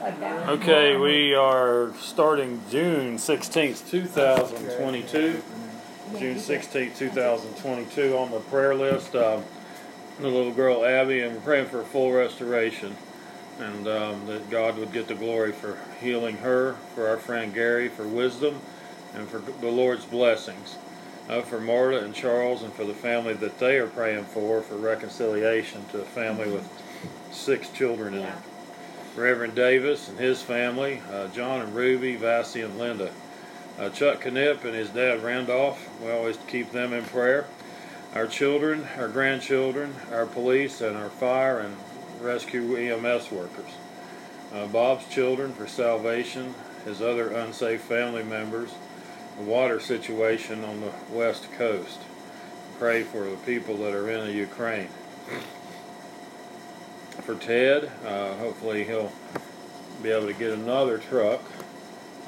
Okay, we are starting June 16th, 2022. June 16th, 2022 on the prayer list. Uh, the little girl Abby, and we're praying for full restoration. And um, that God would get the glory for healing her, for our friend Gary, for wisdom, and for the Lord's blessings. Uh, for Marta and Charles, and for the family that they are praying for, for reconciliation to a family with six children in it. Reverend Davis and his family, uh, John and Ruby, Vassie and Linda. Uh, Chuck Knipp and his dad Randolph, we always keep them in prayer. Our children, our grandchildren, our police, and our fire and rescue EMS workers. Uh, Bob's children for salvation, his other unsafe family members, the water situation on the west coast. Pray for the people that are in the Ukraine for Ted. Uh, hopefully he'll be able to get another truck.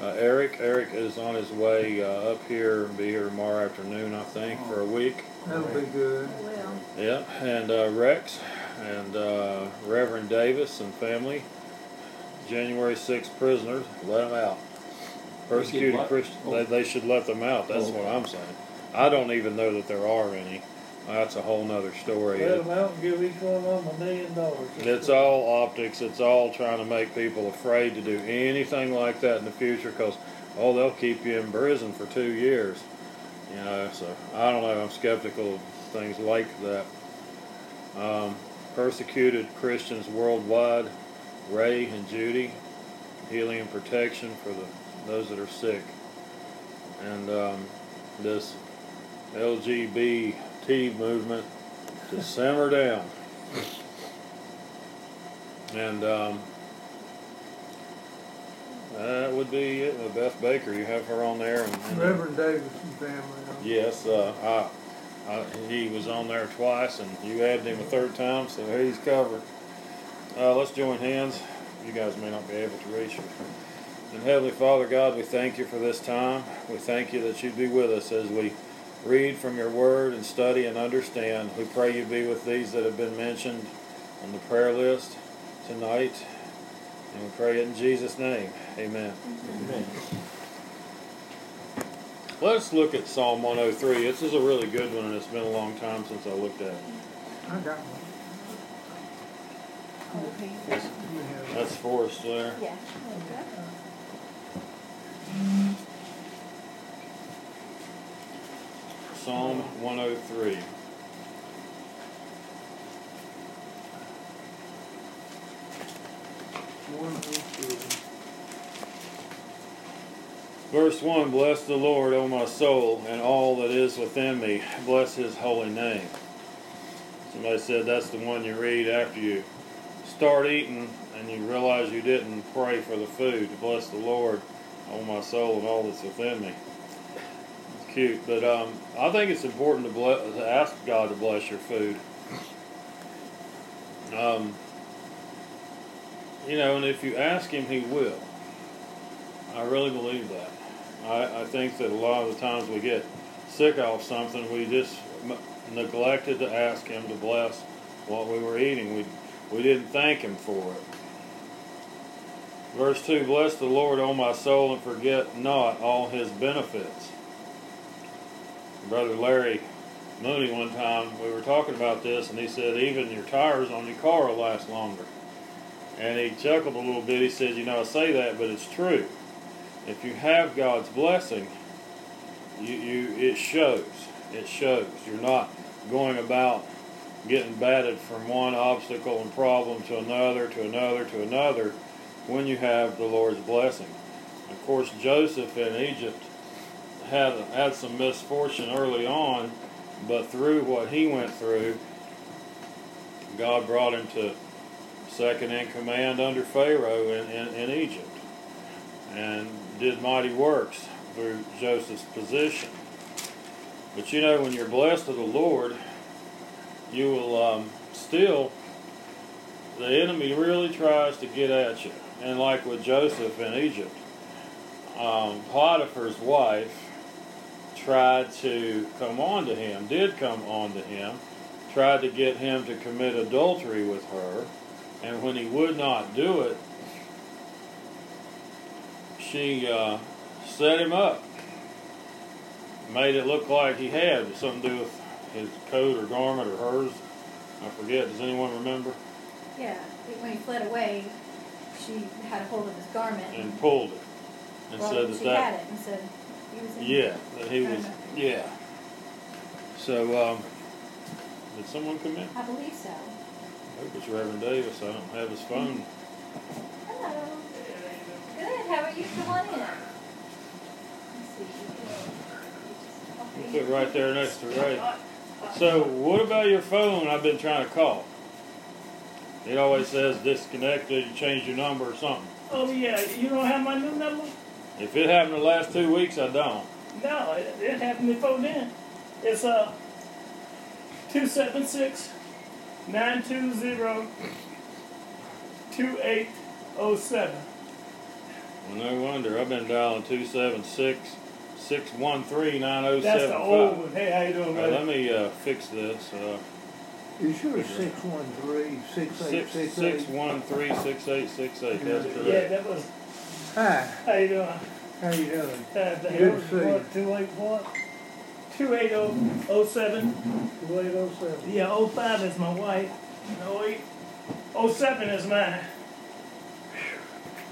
Uh, Eric, Eric is on his way uh, up here and be here tomorrow afternoon, I think, for a week. That'll be good. Well. Yeah, and uh, Rex and uh, Reverend Davis and family. January 6th prisoners, let them out. Persecuted Christians, they, they should let them out. That's what I'm saying. I don't even know that there are any. That's a whole nother story. Let them out and give each one of them a million dollars. It's all optics. It's all trying to make people afraid to do anything like that in the future because, oh, they'll keep you in prison for two years. You know, so I don't know. I'm skeptical of things like that. Um, persecuted Christians worldwide, Ray and Judy, healing and protection for the those that are sick, and um, this Movement to simmer down. And um, that would be it. Uh, Beth Baker, you have her on there. And, and Reverend Davis and family. Yes, uh, I, I, he was on there twice, and you added him a third time, so he's covered. Uh, let's join hands. You guys may not be able to reach her. And Heavenly Father God, we thank you for this time. We thank you that you'd be with us as we read from your word and study and understand. We pray you be with these that have been mentioned on the prayer list tonight. And we pray it in Jesus' name. Amen. Amen. Let's look at Psalm 103. This is a really good one, and it's been a long time since I looked at it. I got one. You have That's Forrest there. Yeah. Psalm 103. one, two, three. Verse 1 Bless the Lord, O my soul, and all that is within me. Bless his holy name. Somebody said that's the one you read after you start eating and you realize you didn't pray for the food. To bless the Lord, O my soul, and all that's within me. Cute, but um, I think it's important to, bless, to ask God to bless your food. Um, you know, and if you ask Him, He will. I really believe that. I, I think that a lot of the times we get sick off something, we just m- neglected to ask Him to bless what we were eating. We we didn't thank Him for it. Verse two: Bless the Lord, O my soul, and forget not all His benefits. Brother Larry Mooney, one time we were talking about this, and he said even your tires on your car will last longer. And he chuckled a little bit. He said, "You know, I say that, but it's true." if you have God's blessing, you, you it shows. It shows. You're not going about getting batted from one obstacle and problem to another, to another, to another when you have the Lord's blessing. Of course, Joseph in Egypt had had some misfortune early on, but through what he went through, God brought him to second in command under Pharaoh in, in, in Egypt and did mighty works through Joseph's position. But you know, when you're blessed of the Lord, you will um, still, the enemy really tries to get at you. And like with Joseph in Egypt, um, Potiphar's wife tried to come on to him, did come on to him, tried to get him to commit adultery with her, and when he would not do it, she uh, set him up, made it look like he had something to do with his coat or garment or hers. I forget. Does anyone remember? Yeah, when he fled away, she had a hold of his garment. And pulled it and well, said that she that had it and said he was in yeah that he was yeah. So um, did someone come in? I believe so. I hope it's Reverend Davis. I don't have his phone. Hello. Good. How are you? Come on in. Let's see. Put right there next to Ray. So, what about your phone? I've been trying to call. It always says disconnected. You changed your number or something. Oh yeah, you don't have my new number? If it happened the last two weeks, I don't. No, it, it happened before then. It's uh two seven six nine two zero two eight oh seven. Well, no wonder. I've been dialing two seven six six one three nine zero That's seven the old one. Hey, how you doing, man? Let me uh, fix this. Uh, You sure it's six one three, six eight six six six eight? one three six eight six eight. That's Yeah, that was. Hi, How you doing? How you doing? Uh, the Good to see you. what, two eight what? Two eight oh oh seven. Two eight oh seven. Yeah, oh five is my wife. Oh eight. Oh seven is mine.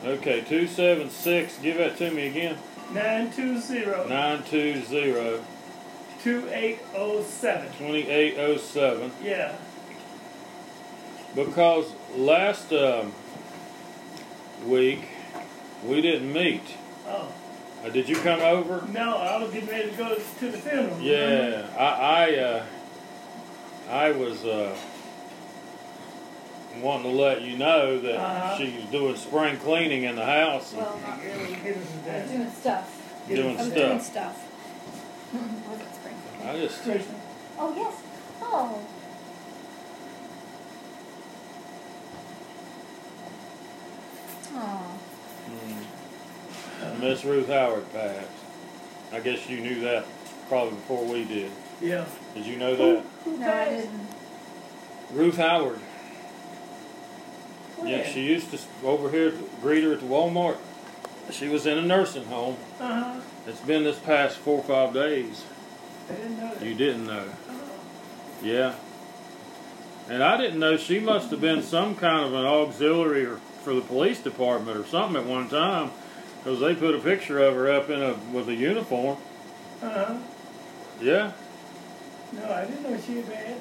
Okay, two seven six. Give that to me again. Nine two zero Nine two zero two eight oh seven. twenty eight oh seven. Yeah. Because last um, week we didn't meet. Oh. Uh, did you come over? No, I was getting ready to go to the funeral. Yeah, I I, uh, I was uh, wanting to let you know that Uh-huh. she's doing spring cleaning in the house and Well, not really. Get us I was that. doing stuff. doing I was doing stuff. stuff. Wasn't spring. I just Oh yes. Oh. Oh. mm, Miss Ruth Howard passed. I guess you knew that probably before we did. Yeah. Did you know that? Who No, I didn't. Ruth Howard. Where? Yeah, she used to over here greet her at the Walmart. She was in a nursing home. Uh-huh. It's been this past four or five days. I didn't know that. You didn't know. Oh. Yeah. And I didn't know she must have been some kind of an auxiliary or, for the police department or something at one time, because they put a picture of her up in a with a uniform. Uh-huh. Yeah. No, I didn't know she had.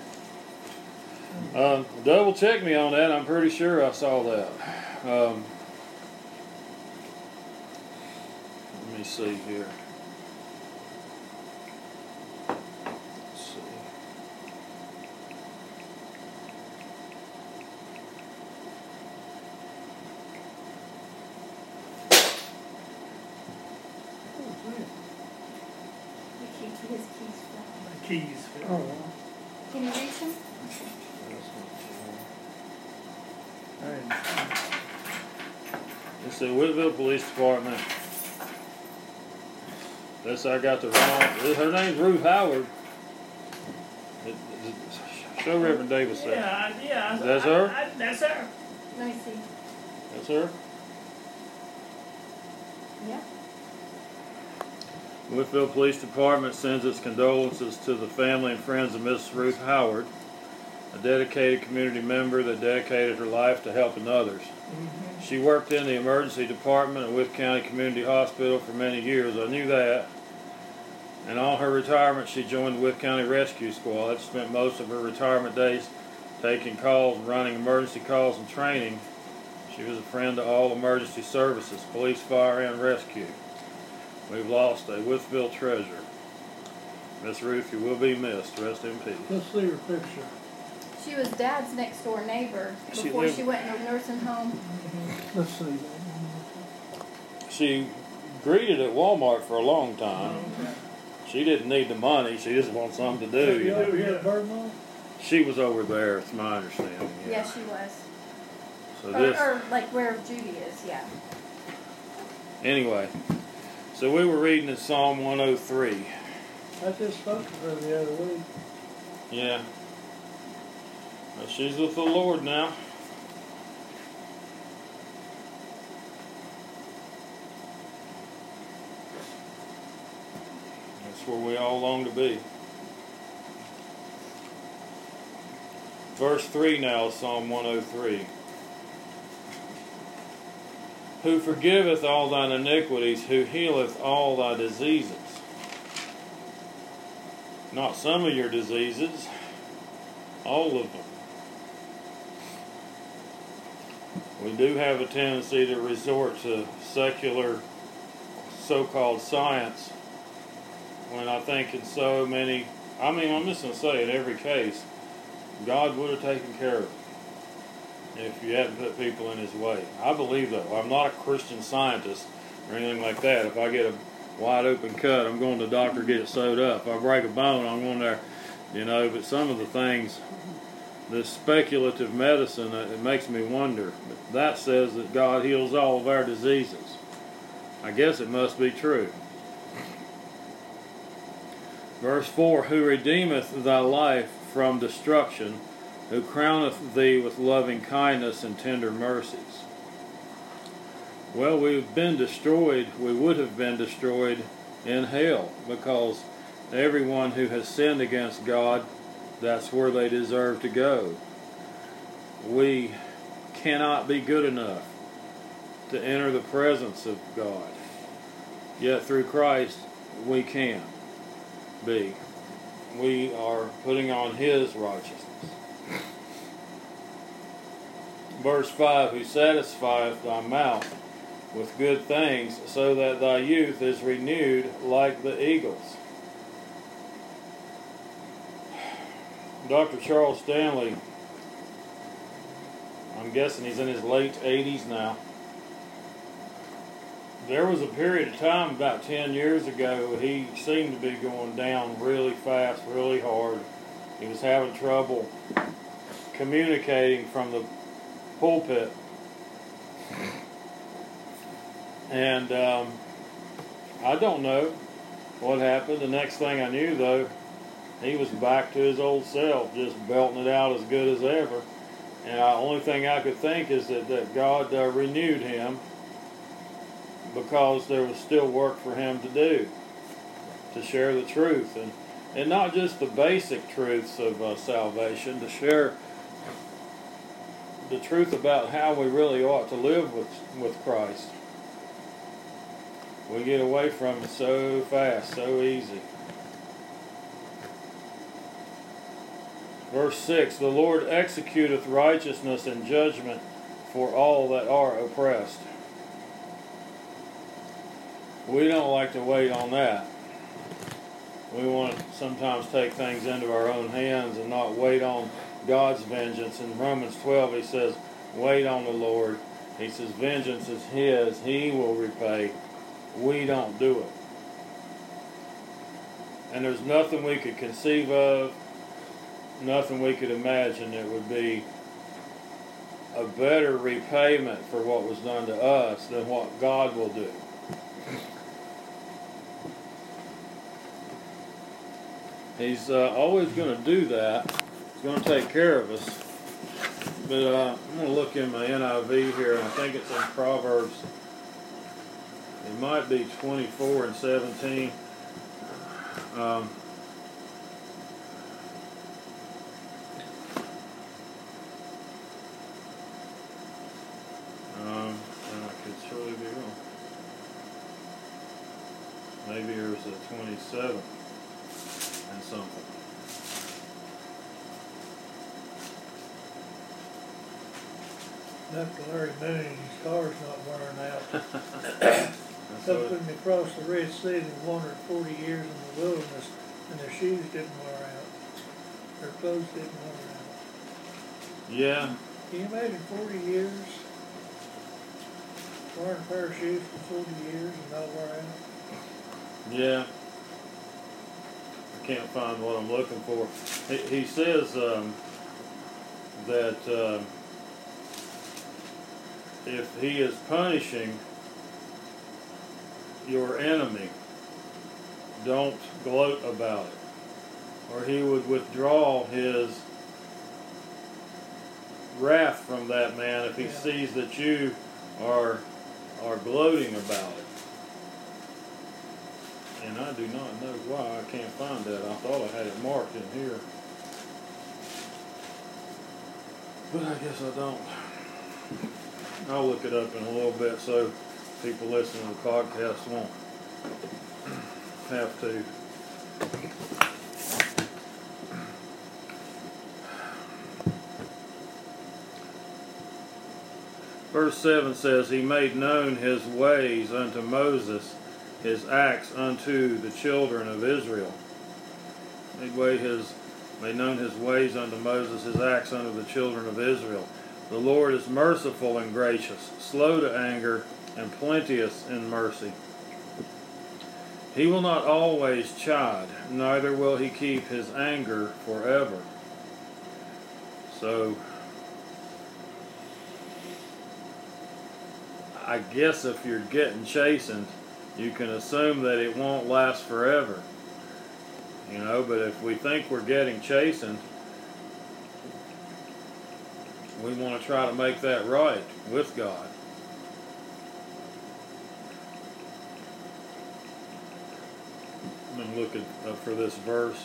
Uh, double check me on that. I'm pretty sure I saw that. Um, let me see here. Let's see. The key to his keys fell. My keys. Oh, well, Can you reach him? That's not I didn't- It's the Wytheville Police Department. This I got the wrong. Her name's Ruth Howard. It- it- Show Reverend Davis that. Yeah, I- yeah. I- That's I- her? I- that's her. Let me see. That's her. Yeah. Wytheville Police Department sends its condolences to the family and friends of Miss Ruth Howard, a dedicated community member that dedicated her life to helping others. Mm-hmm. She worked in the emergency department at Wythe County Community Hospital for many years. I knew that. And on her retirement, she joined the Wythe County Rescue Squad. Spent most of her retirement days taking calls, running emergency calls, and training. She was a friend to all emergency services, police, fire, and rescue. We've lost a Wytheville treasure. Miss Ruth, you will be missed. Rest in peace. Let's see her picture. She was Dad's next door neighbor She before lived- she went in a nursing home. Let's see. She greeted at Walmart for a long time. She didn't need the money. She just wants something to do. You know? do, yeah. Birdman? She was over there. It's my understanding. Yeah, Yeah. she was. So Or, this, or like where Judy is, yeah. anyway. So we were reading in Psalm 103. I just spoke to her the other week. Yeah. But she's with the Lord now. That's where we all long to be. Verse 3 now, Psalm 103. Who forgiveth all thine iniquities, who healeth all thy diseases. Not some of your diseases, all of them. We do have a tendency to resort to secular so called science when I think in so many, I mean, I'm just going to say in every case, God would have taken care of it if you hadn't put people in His way. I believe that. I'm not a Christian scientist or anything like that. If I get a wide open cut, I'm going to the doctor get it sewed up. If I break a bone, I'm going there, you know. But some of the things, this speculative medicine, uh, it makes me wonder. That says that God heals all of our diseases. I guess it must be true. Verse 4 Who redeemeth thy life from destruction, who crowneth thee with loving kindness and tender mercies. Well, we've been destroyed, we would have been destroyed in hell because everyone who has sinned against God, that's where they deserve to go. We cannot be good enough to enter the presence of God. Yet through Christ, we can be. We are putting on His righteousness. Verse 5 Who satisfieth thy mouth with good things, so that thy youth is renewed like the eagles. Dr. Charles Stanley, I'm guessing he's in his late 80s now. There was a period of time about 10 years ago, he seemed to be going down really fast, really hard. He was having trouble communicating from the pulpit. And um, I don't know what happened. The next thing I knew, though, he was back to his old self, just belting it out as good as ever. And the only thing I could think is that, that God uh, renewed him because there was still work for him to do to share the truth. And and not just the basic truths of uh, salvation to share the truth about how we really ought to live with with Christ. We get away from it so fast so easy verse 6 the Lord executeth righteousness and judgment for all that are oppressed we don't like to wait on that. We want to sometimes take things into our own hands and not wait on God's vengeance. In Romans 12, he says, Wait on the Lord. He says, Vengeance is His, He will repay. We don't do it. And there's nothing we could conceive of, nothing we could imagine that would be a better repayment for what was done to us than what God will do. He's uh, always going to do that. He's going to take care of us. But uh, I'm going to look in my NIV here, I think it's in Proverbs. It might be 24 and 17. Um, um, I could surely be wrong. Maybe there's a 27 and something. Dr. Larry Moon, his car's not wearing out. That's of them across the Red Sea that wandered forty years in the wilderness and their shoes didn't wear out. Their clothes didn't wear out. yeah, Can you imagine forty years? Wearing a pair of shoes for forty years and not wear out? yeah. I can't find what I'm looking for. He, he says um, that um if he is punishing your enemy, don't gloat about it, or he would withdraw his wrath from that man if he Yeah. sees that you are are gloating about it. and I do not know why I can't find that. I thought I had it marked in here. But I guess I don't. I'll look it up in a little bit so people listening to the podcast won't have to. Verse 7 says, He made known His ways unto Moses, His acts unto the children of Israel. Made, way his, made known His ways unto Moses, His acts unto the children of Israel. The Lord is merciful and gracious, slow to anger, and plenteous in mercy. He will not always chide, neither will he keep his anger forever. So, I guess if you're getting chastened, you can assume that it won't last forever. You know, but if we think we're getting chastened, we want to try to make that right with God. I'm looking uh, for this verse.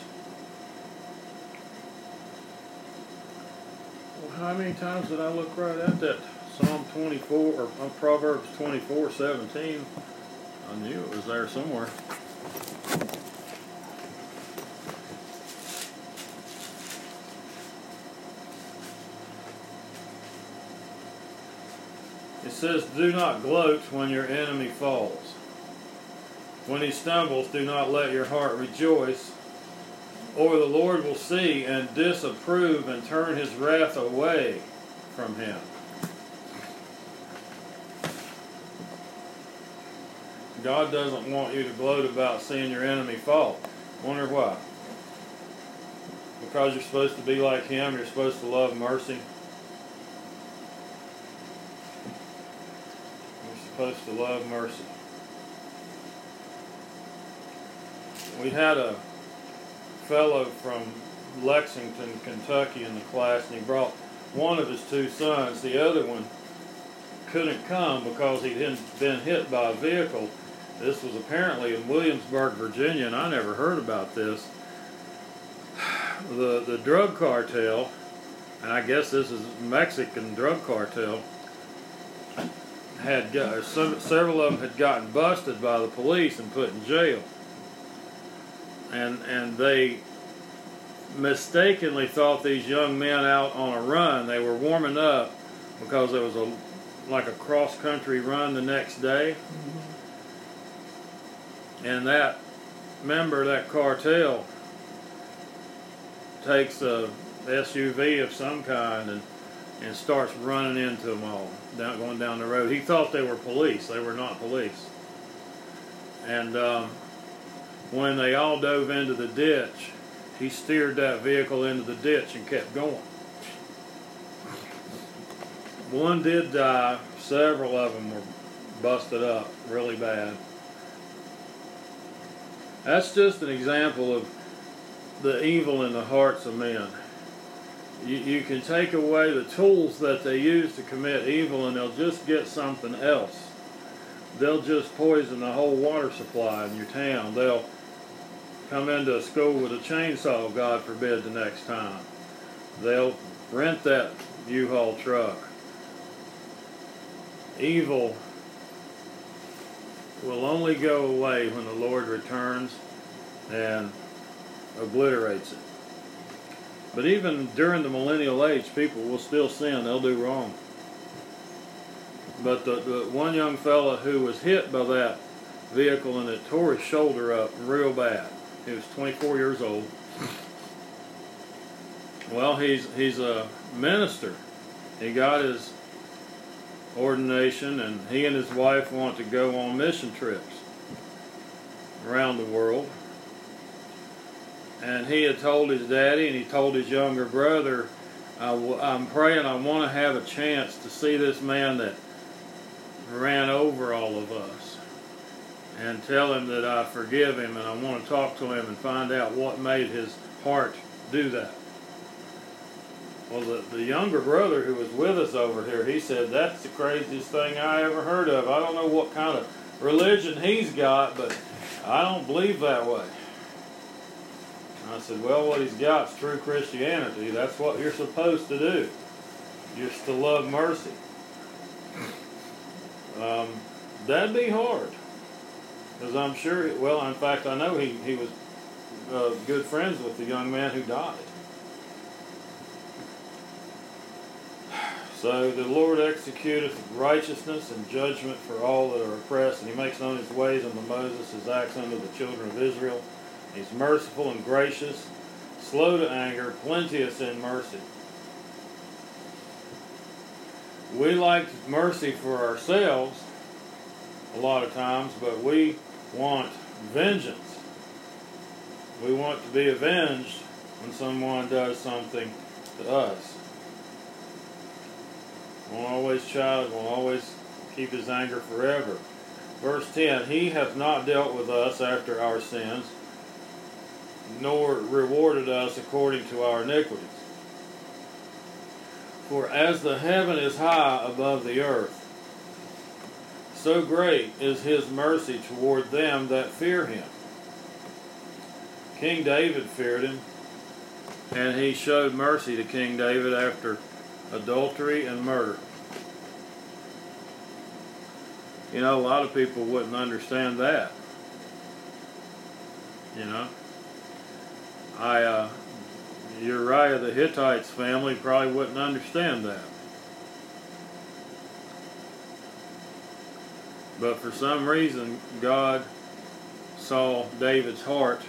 Well, how many times did I look right at that? Psalm 24 or uh, Proverbs 24 17. I knew it was there somewhere. It says, Do not gloat when your enemy falls. When he stumbles, do not let your heart rejoice, or the Lord will see and disapprove and turn his wrath away from him. God doesn't want you to gloat about seeing your enemy fall. Wonder why? Because you're supposed to be like him, you're supposed to love mercy. You're supposed to love mercy. We had a fellow from Lexington, Kentucky in the class, and he brought one of his two sons. The other one couldn't come because he'd been hit by a vehicle this was apparently in Williamsburg, Virginia, and I never heard about this. The the drug cartel, and I guess this is Mexican drug cartel, had got, several of them had gotten busted by the police and put in jail, and and they mistakenly thought these young men out on a run. They were warming up because there was a like a cross country run the next day. Mm-hmm and that member of that cartel takes a SUV of some kind and and starts running into them all down going down the road. He thought they were police. They were not police. And um, when they all dove into the ditch, he steered that vehicle into the ditch and kept going. One did die. Several of them were busted up really bad. That's just an example of the evil in the hearts of men. You, you can take away the tools that they use to commit evil and they'll just get something else. They'll just poison the whole water supply in your town. They'll come into a school with a chainsaw, God forbid, the next time. They'll rent that U-Haul truck. Evil will only go away when the Lord returns and obliterates it. But even during the millennial age, people will still sin. They'll do wrong. But the, the one young fella who was hit by that vehicle and it tore his shoulder up real bad. He was 24 years old. Well, he's he's a minister. He got his ordination, and he and his wife want to go on mission trips around the world. And he had told his daddy, and he told his younger brother, I'm praying I want to have a chance to see this man that ran over all of us and tell him that I forgive him and I want to talk to him and find out what made his heart do that. Well, the, the younger brother who was with us over here, he said, that's the craziest thing I ever heard of. I don't know what kind of religion he's got, but I don't believe that way. I said, well, what he's got is true Christianity. That's what you're supposed to do. You're to love mercy. Um, that'd be hard. Because I'm sure, well, in fact, I know he, he was uh, good friends with the young man who died. So the Lord executeth righteousness and judgment for all that are oppressed, and he makes known his ways unto Moses, his acts unto the children of Israel. He's merciful and gracious, slow to anger, plenteous in mercy. We like mercy for ourselves a lot of times, but we want vengeance. We want to be avenged when someone does something to us. Won't always chide, won't always keep his anger forever. Verse 10 He hath not dealt with us after our sins, nor rewarded us according to our iniquities. For as the heaven is high above the earth, so great is his mercy toward them that fear him. King David feared him, and he showed mercy to King David after adultery and murder. You know, a lot of people wouldn't understand that. You know, I, uh, Uriah the Hittite's family probably wouldn't understand that. But for some reason, God saw David's heart.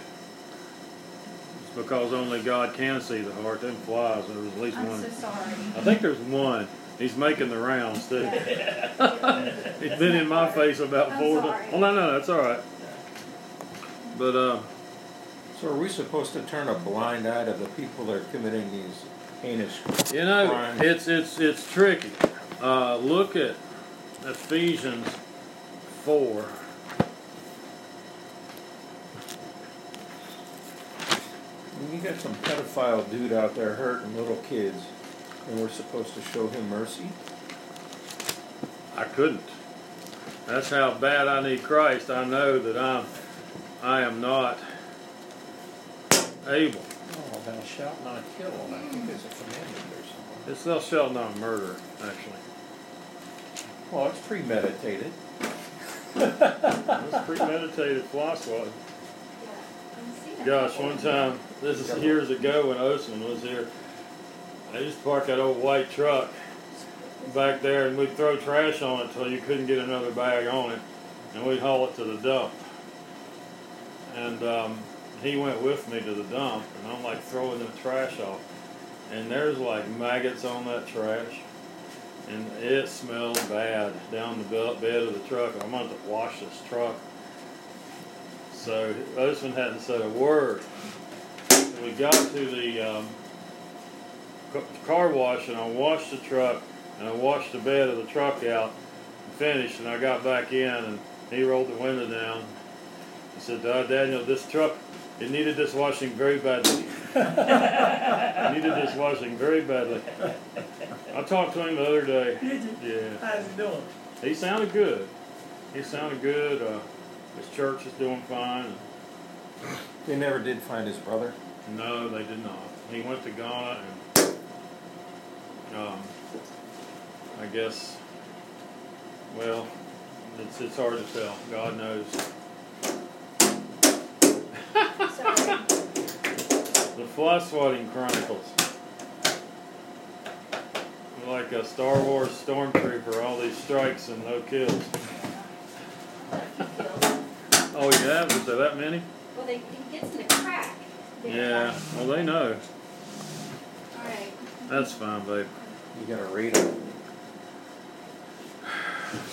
It's because only God can see the heart. Them flies, there was at least I'm one. so sorry. I think there's one. He's making the rounds too. He's been in my face about I'm four sorry. times. Oh no, no, that's all right. But uh, So are we supposed to turn a blind eye to the people that are committing these heinous crimes? you know, crimes? it's it's it's tricky. Uh, look at Ephesians four. You got some pedophile dude out there hurting little kids, and we're supposed to show him mercy? I couldn't. That's how bad I need Christ. I know that I'm I am not able. Oh, thou shalt not kill. I think there's a commandment there somewhere. It's thou shalt not murder, actually. Well, it's premeditated. It's premeditated fly swatting. Yeah, I see that. Gosh, one time, this is years ago when Osman was here, I used to park that old white truck back there and we'd throw trash on it till you couldn't get another bag on it and we'd haul it to the dump. And um, he went with me to the dump and I'm like throwing the trash off and there's like maggots on that trash and it smelled bad down the bed of the truck. I'm going to wash this truck. So Osman hadn't said a word. And we got to the um, car wash, and I washed the truck, and I washed the bed of the truck out, and finished. And I got back in, and he rolled the window down. He said, uh, "Daniel, this truck it needed this washing very badly. it needed this washing very badly." I talked to him the other day. Did you? Yeah. How's he doing? He sounded good. He sounded good. Uh, his church is doing fine. They never did find his brother. No, they did not. He went to Ghana and um, I guess, well, it's, it's hard to tell. God knows. The Fly Swatting Chronicles. Like a Star Wars stormtrooper, all these strikes and no kills. Oh, yeah? Was there that many? Well, they, he gets in a crack. Yeah. Well, they know. All right. That's fine, babe. You gotta read him.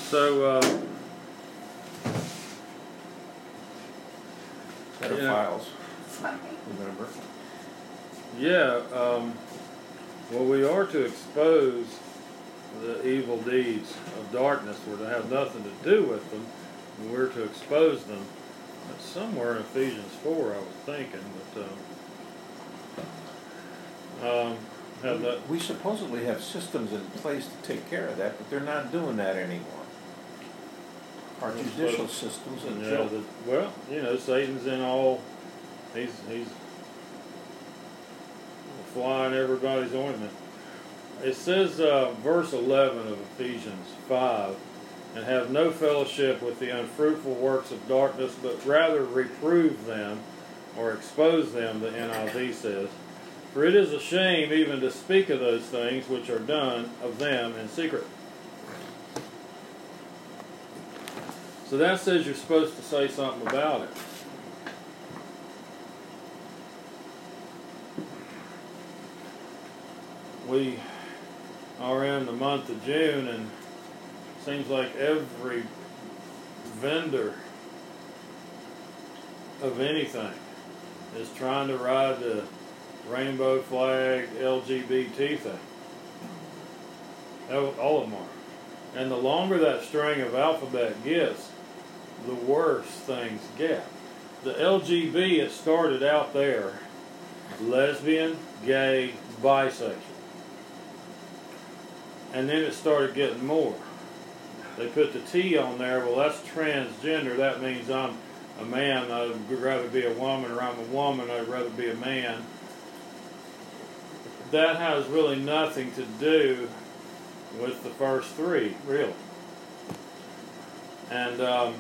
So, uh, Pedophiles. Sorry. Remember? yeah, um, well, we are to expose the evil deeds of darkness. We're to have nothing to do with them. and We're to expose them. That's somewhere in Ephesians 4, I was thinking, but um, um, have that. We supposedly have systems in place to take care of that, but they're not doing that anymore. Our judicial system's a Yeah, the, well, you know, Satan's in all. He's he's flying everybody's ointment. It says, uh, verse eleven of Ephesians five, and have no fellowship with the unfruitful works of darkness, but rather reprove them, or expose them. The NIV says, for it is a shame even to speak of those things which are done of them in secret. So that says you're supposed to say something about it. We are in the month of June, and seems like every vendor of anything is trying to ride the rainbow flag LGBT thing. All of them are. And the longer that string of alphabet gets, the worse things get. The LGB, it started out there lesbian, gay, bisexual. And then it started getting more. They put the T on there, well, that's transgender. That means I'm a man, I'd rather be a woman, or I'm a woman, I'd rather be a man. That has really nothing to do with the first three, really. And, um,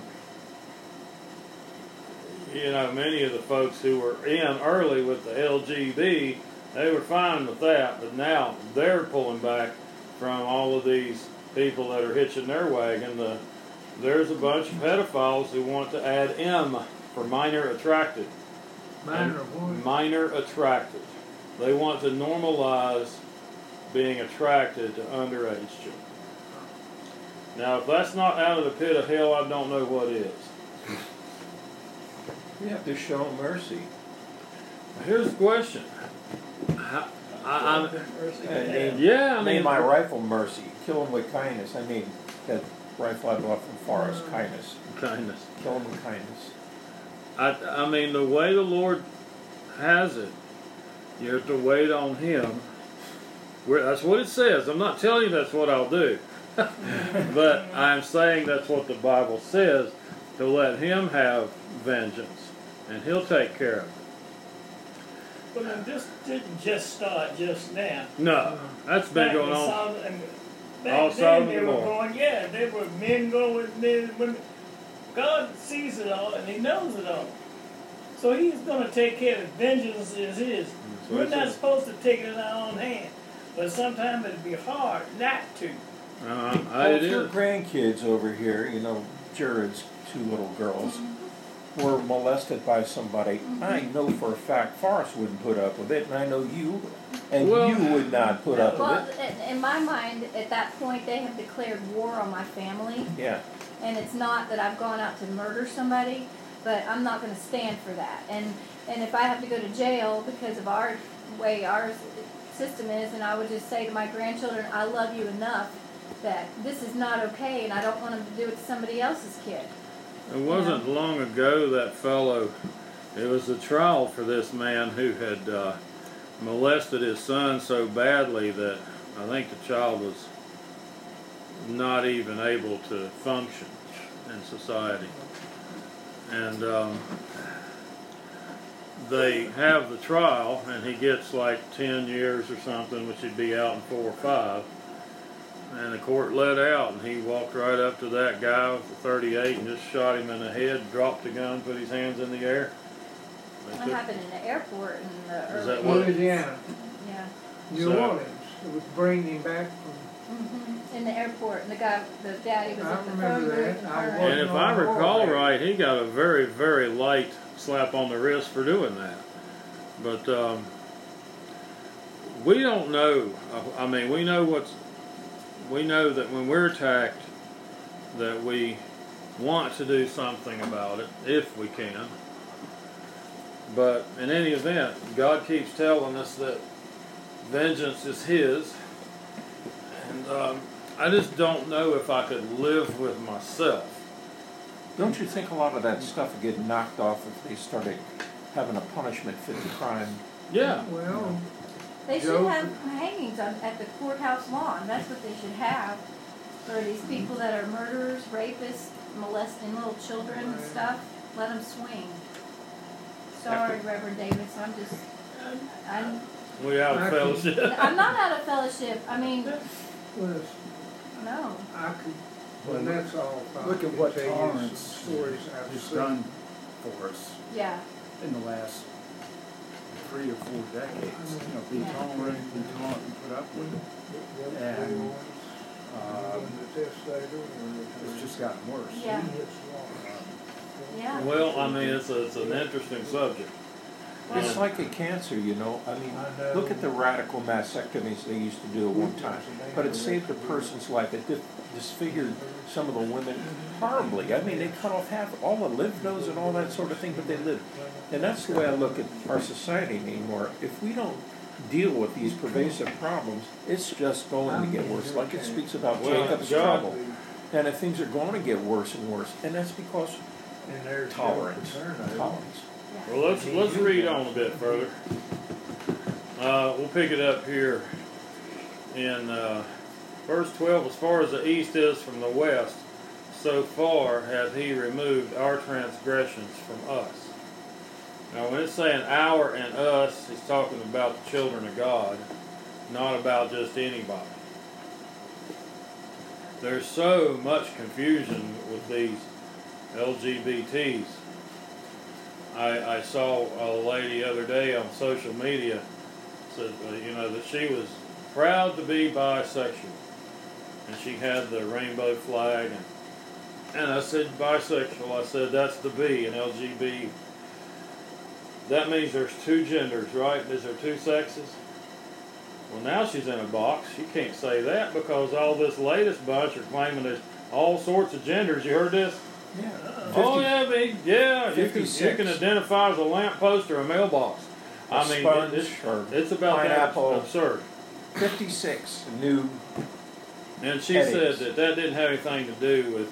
you know, many of the folks who were in early with the LGB, they were fine with that, but now they're pulling back from all of these people that are hitching their wagon. The, there's a bunch of pedophiles who want to add M for minor attracted. Minor And one. Minor attracted. They want to normalize being attracted to underage children. Now, if that's not out of the pit of hell, I don't know what is. We have to show mercy. Here's the question. How, I, And I, yeah, I I mean, mean, my rifle mercy. Kill him with kindness. I mean, that rifle I bought from Forrest, kindness. kindness. Kill him with kindness. I, I mean, the way the Lord has it, you have to wait on Him. Where, that's what it says. I'm not telling you that's what I'll do, but I'm saying that's what the Bible says to let Him have vengeance, and He'll take care of it. But now, this didn't just start just now. No, that's been Back going in on. Sodom- and back all then they were going, yeah, they were men going with men women. God sees it all and He knows it all. So He's going to take care of it. Vengeance is His. what We're not says. supposed to take it in our own hand. But sometimes it'd be hard not to. Uh, Well, I, it your grandkids over here, you know, Jared's two little girls, were molested by somebody, I know for a fact Forrest wouldn't put up with it, and I know you, and Well- you would not put up Well, with in, in my mind, at that point, they have declared war on my family. Yeah. and it's not that I've gone out to murder somebody, but I'm not going to stand for that. And and if I have to go to jail because of our way our system is, and I would just say to my grandchildren, I love you enough that this is not okay, and I don't want them to do it to somebody else's kid. It wasn't long ago that fellow. It was a trial for this man who had uh, molested his son so badly that I think the child was not even able to function in society. And um, they have the trial, and he gets like 10 years or something, which he'd be out in four or five. And the court let out, and he walked right up to that guy with the 38 and just shot him in the head, dropped the gun, put his hands in the air. They That happened in the airport in the Is early that what- Louisiana, Yeah. New So- Orleans, it was bringing him back from, hmm In the airport, and the guy, the daddy was I at the remember phone booth that. and I her- And if I Wasn't recall board. right, he got a very, very light slap on the wrist for doing that. But um, we don't know. I mean, we know what's. We know that when we're attacked, that we want to do something about it if we can. But in any event, God keeps telling us that vengeance is His, and um, I just don't know if I could live with myself. Don't you think a lot of that stuff would get knocked off if they started having a punishment fit the crime? Yeah. well, They should have hangings on, at the courthouse lawn. That's what they should have for these people that are murderers, rapists, molesting little children and stuff, let them swing. Sorry, Reverend Davis, I'm just, I'm, We have a fellowship. I'm not out of fellowship. I mean, Well, no. I could, well, that's all. I Look at what tell you some tolerance Stories I've has seen. done for us Yeah. in the last three or four decades. You know, be Yeah. tolerant, be tolerant, and put up with it. And, um, It's just gotten worse. Yeah. Yeah. Well, I mean, it's a, it's an interesting subject. It's like a cancer, you know. I mean, look at the radical mastectomies they used to do at one time. But it saved a person's life. It disfigured some of the women horribly. I mean, they cut off half, all the lymph nodes and all that sort of thing, but they lived. And that's the way I look at our society anymore. If we don't deal with these pervasive problems, it's just going to get worse. Like it speaks about Jacob's trouble. And if things are going to get worse and worse, and that's because And there's tolerance. Tolerance. Tolerance. Well, let's let's read on a bit further. Uh, we'll pick it up here in uh, verse 12. As far as the east is from the west, so far hath he removed our transgressions from us. Now, when it's saying our and us, he's talking about the children of God, not about just anybody. There's so much confusion with these LGBTs. I, I saw a lady the other day on social media said, uh, you know, that she was proud to be bisexual, and she had the rainbow flag, and and I said bisexual. I said that's the B in LGB. That means there's two genders, right? Is there two sexes? Well, now she's in a box. She can't say that because all this latest bunch are claiming there's all sorts of genders. You heard this? Yeah. Oh yeah, big yeah. You can, you can identify as a lamppost or a mailbox. A I mean, sponge it's, or it's about pineapple. that absurd. 56 new. And she Headings. said that that didn't have anything to do with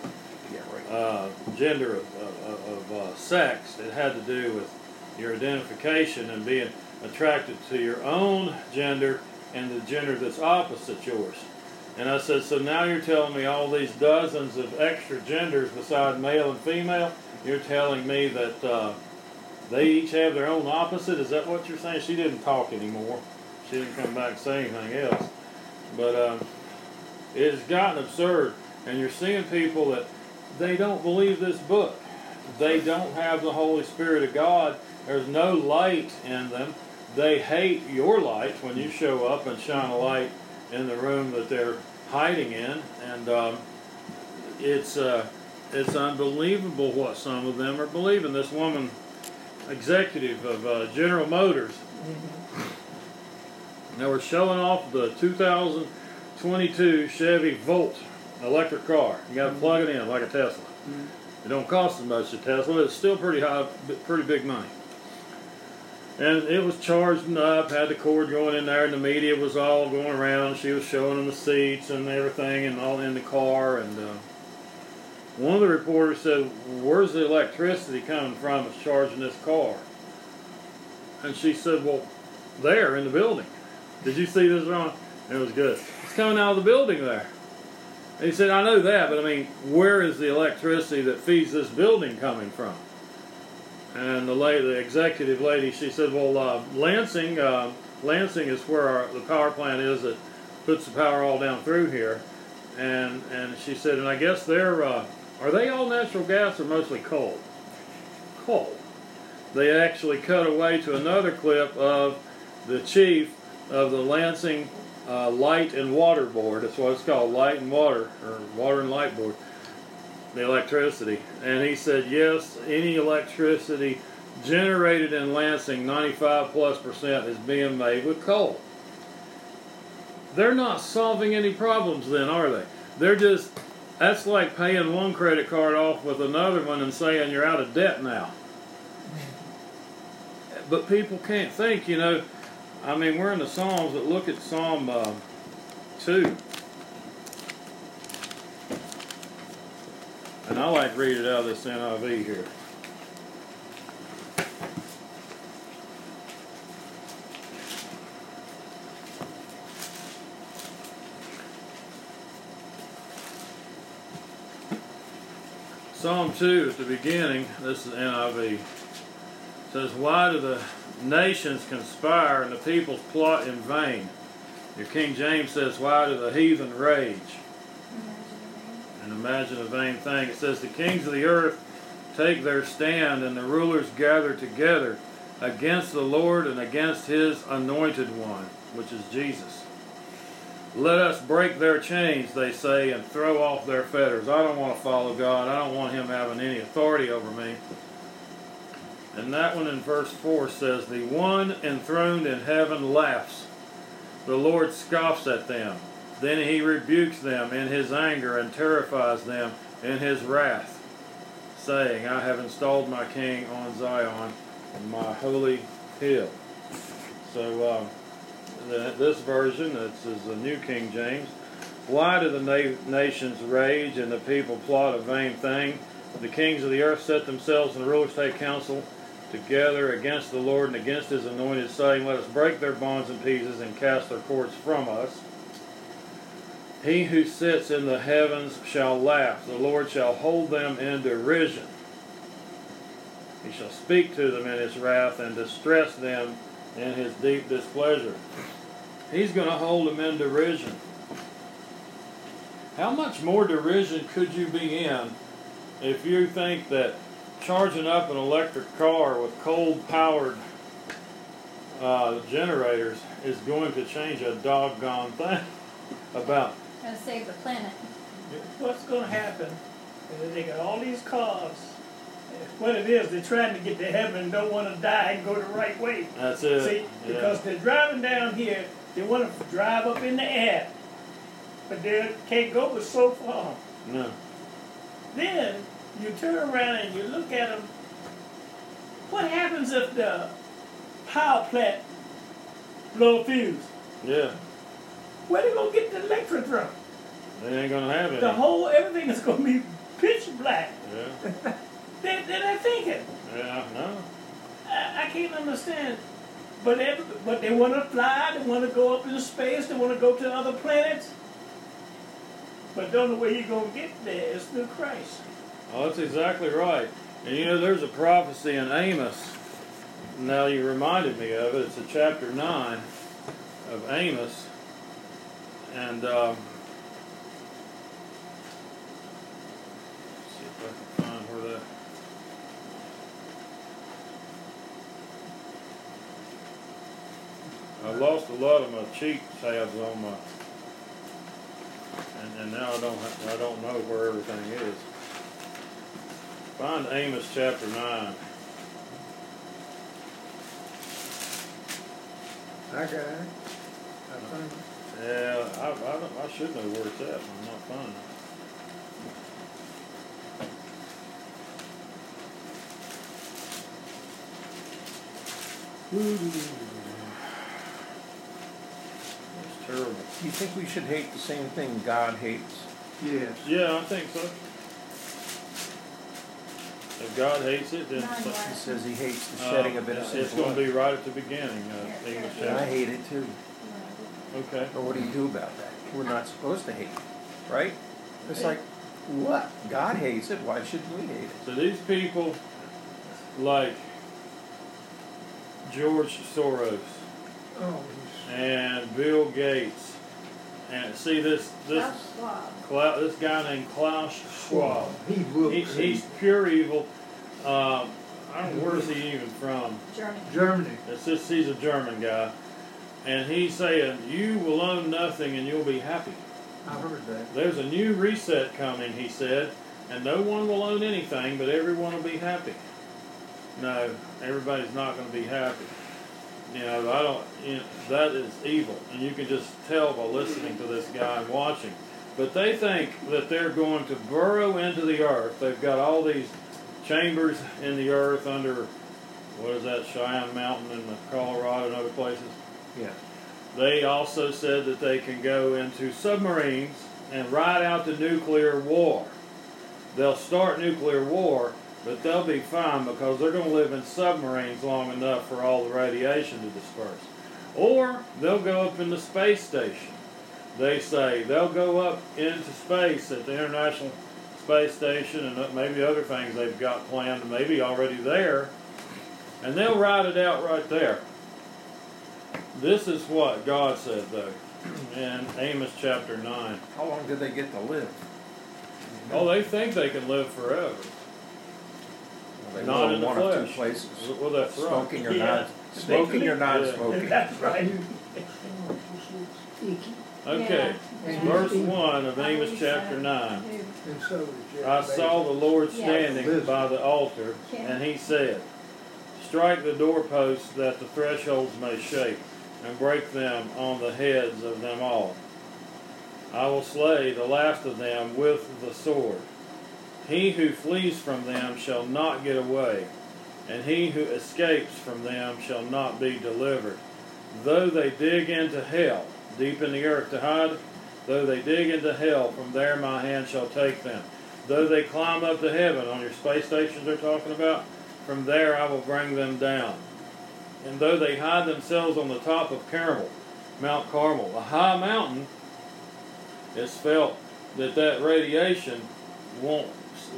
Yeah, right. uh, gender of, of, of uh, sex. It had to do with your identification and being attracted to your own gender and the gender that's opposite yours. And I said, so now you're telling me all these dozens of extra genders beside male and female? You're telling me that uh, they each have their own opposite? Is that what you're saying? She didn't talk anymore. She didn't come back and say anything else. But um, it has gotten absurd, and you're seeing people that they don't believe this book. They don't have the Holy Spirit of God. There's no light in them. They hate your light when you show up and shine a light in the room that they're hiding in, and um, it's uh, it's unbelievable what some of them are believing. This woman, executive of uh, General Motors, they were showing off the 2022 Chevy Volt electric car. You got to plug it in like a Tesla. It don't cost as much as a Tesla. It's still pretty high, pretty big money. And it was charging up, had the cord going in there, and the media was all going around. She was showing them the seats and everything, and all in the car. And uh, one of the reporters said, "Where's the electricity coming from? That's charging this car." And she said, "Well, there in the building. Did you see this, Ron? It was good. It's coming out of the building there." And he said, "I know that, but I mean, where is the electricity that feeds this building coming from?" And the lady, the executive lady, she said, "Well, uh, Lansing, uh, Lansing is where our, the power plant is that puts the power all down through here." And and she said, "And I guess they're uh, are they all natural gas or mostly coal?" Coal. They actually cut away to another clip of the chief of the Lansing uh, Light and Water Board. That's what it's called, Light and Water or Water and Light Board the electricity. And he said, yes, any electricity generated in Lansing, 95 plus percent, is being made with coal. They're not solving any problems then, are they? They're just, that's like paying one credit card off with another one and saying you're out of debt now. But people can't think, you know. I mean, we're in the Psalms, but look at Psalm uh, 2. And I like to read it out of this NIV here. Psalm 2 at the beginning, this is NIV, says, Why do the nations conspire and the peoples plot in vain? Your King James says, Why do the heathen rage mm-hmm. And imagine a vain thing? It says, The kings of the earth take their stand and the rulers gather together against the Lord and against his anointed one, which is Jesus. Let us break their chains, they say, and throw off their fetters. I don't want to follow God. I don't want him having any authority over me. And that one in verse 4 says, The one enthroned in heaven laughs. The Lord scoffs at them. Then he rebukes them in his anger and terrifies them in his wrath, saying, I have installed my king on Zion, my holy hill. So, um, the, this version, this is the New King James. Why do the na- nations rage and the people plot a vain thing? The kings of the earth set themselves and the rulers take counsel together against the Lord and against his anointed, saying, Let us break their bonds in pieces and cast their cords from us. He who sits in the heavens shall laugh. The Lord shall hold them in derision. He shall speak to them in his wrath and distress them in his deep displeasure. He's going to hold them in derision. How much more derision could you be in if you think that charging up an electric car with coal powered uh, generators is going to change a doggone thing about Gonna save the planet. What's going to happen is they got all these cars. What it is, they're trying to get to heaven and don't want to die and go the right way. that's it. See, Yeah. because they're driving down here, they want to drive up in the air, but they can't go but so far. no. Then you turn around and you look at them. What happens if the power plant blow a fuse? Yeah. Where they gonna get the electric from? They ain't gonna have it. The whole everything is gonna be pitch black. Yeah. They, they're not thinking. Yeah. No. I, I can't understand. But every, but they want to fly. They want to go up into space. They want to go to other planets. But the only way you're gonna get there is through Christ. Oh, that's exactly right. And you know, there's a prophecy in Amos. Now you reminded me of it. It's a chapter nine of Amos, and um, let's see if I can find where that. I lost a lot of my cheat tabs on my, and, and now I don't I don't know where everything is. Find Amos chapter 9. I got it. I. Yeah, I, I, don't, I should know where it's at, but I'm not finding it. It's terrible. Do you think we should hate the same thing God hates? Yes. Yeah, I think so. If God hates it, then so- He says he hates the uh, shedding of it's innocent going to be right at the beginning. Uh, Yeah, English yeah. And I hate it too. Okay. But what do you do about that? We're not supposed to hate, right? It's like, what? God hates it. Why shouldn't we hate it? So these people, like George Soros Oh, and Bill Gates, and see this this Klaus Schwab. Cla- this guy named Klaus Schwab. He He, he's pure evil. Um, I don't know where is he even from. Germany. Germany. It's just he's a German guy, and he's saying you will own nothing and you'll be happy. I heard that. There's a new reset coming, he said, and no one will own anything, but everyone will be happy. No, everybody's not going to be happy. You know, I don't. You know, that is evil, and you can just tell by listening to this guy and watching. But they think that they're going to burrow into the earth. They've got all these chambers in the earth under what is that Cheyenne Mountain in Colorado and other places. Yeah. They also said that they can go into submarines and ride out the nuclear war. They'll start nuclear war, but they'll be fine because they're going to live in submarines long enough for all the radiation to disperse. Or they'll go up in the space station. They say they'll go up into space at the International space station and maybe other things they've got planned, maybe already there, and they'll write it out right there. This is what God said, though, in Amos chapter 9. How long do they get to live? Oh, they think they can live forever. They Not live in the one of two flesh. places. Well, that's right. Smoking or Yeah. not smoking or not Yeah. smoking. That's right. Okay, And verse 1 of Amos chapter 9. And so did Jeff I saw the Lord Yes. standing by the altar, and he said, Strike the doorposts that the thresholds may shake, and break them on the heads of them all. I will slay the last of them with the sword. He who flees from them shall not get away, and he who escapes from them shall not be delivered. Though they dig into hell, deep in the earth to hide, though they dig into hell, from there my hand shall take them. Though they climb up to heaven, on your space stations they're talking about, from there I will bring them down. And though they hide themselves on the top of Carmel, Mount Carmel, a high mountain, it's felt that that radiation won't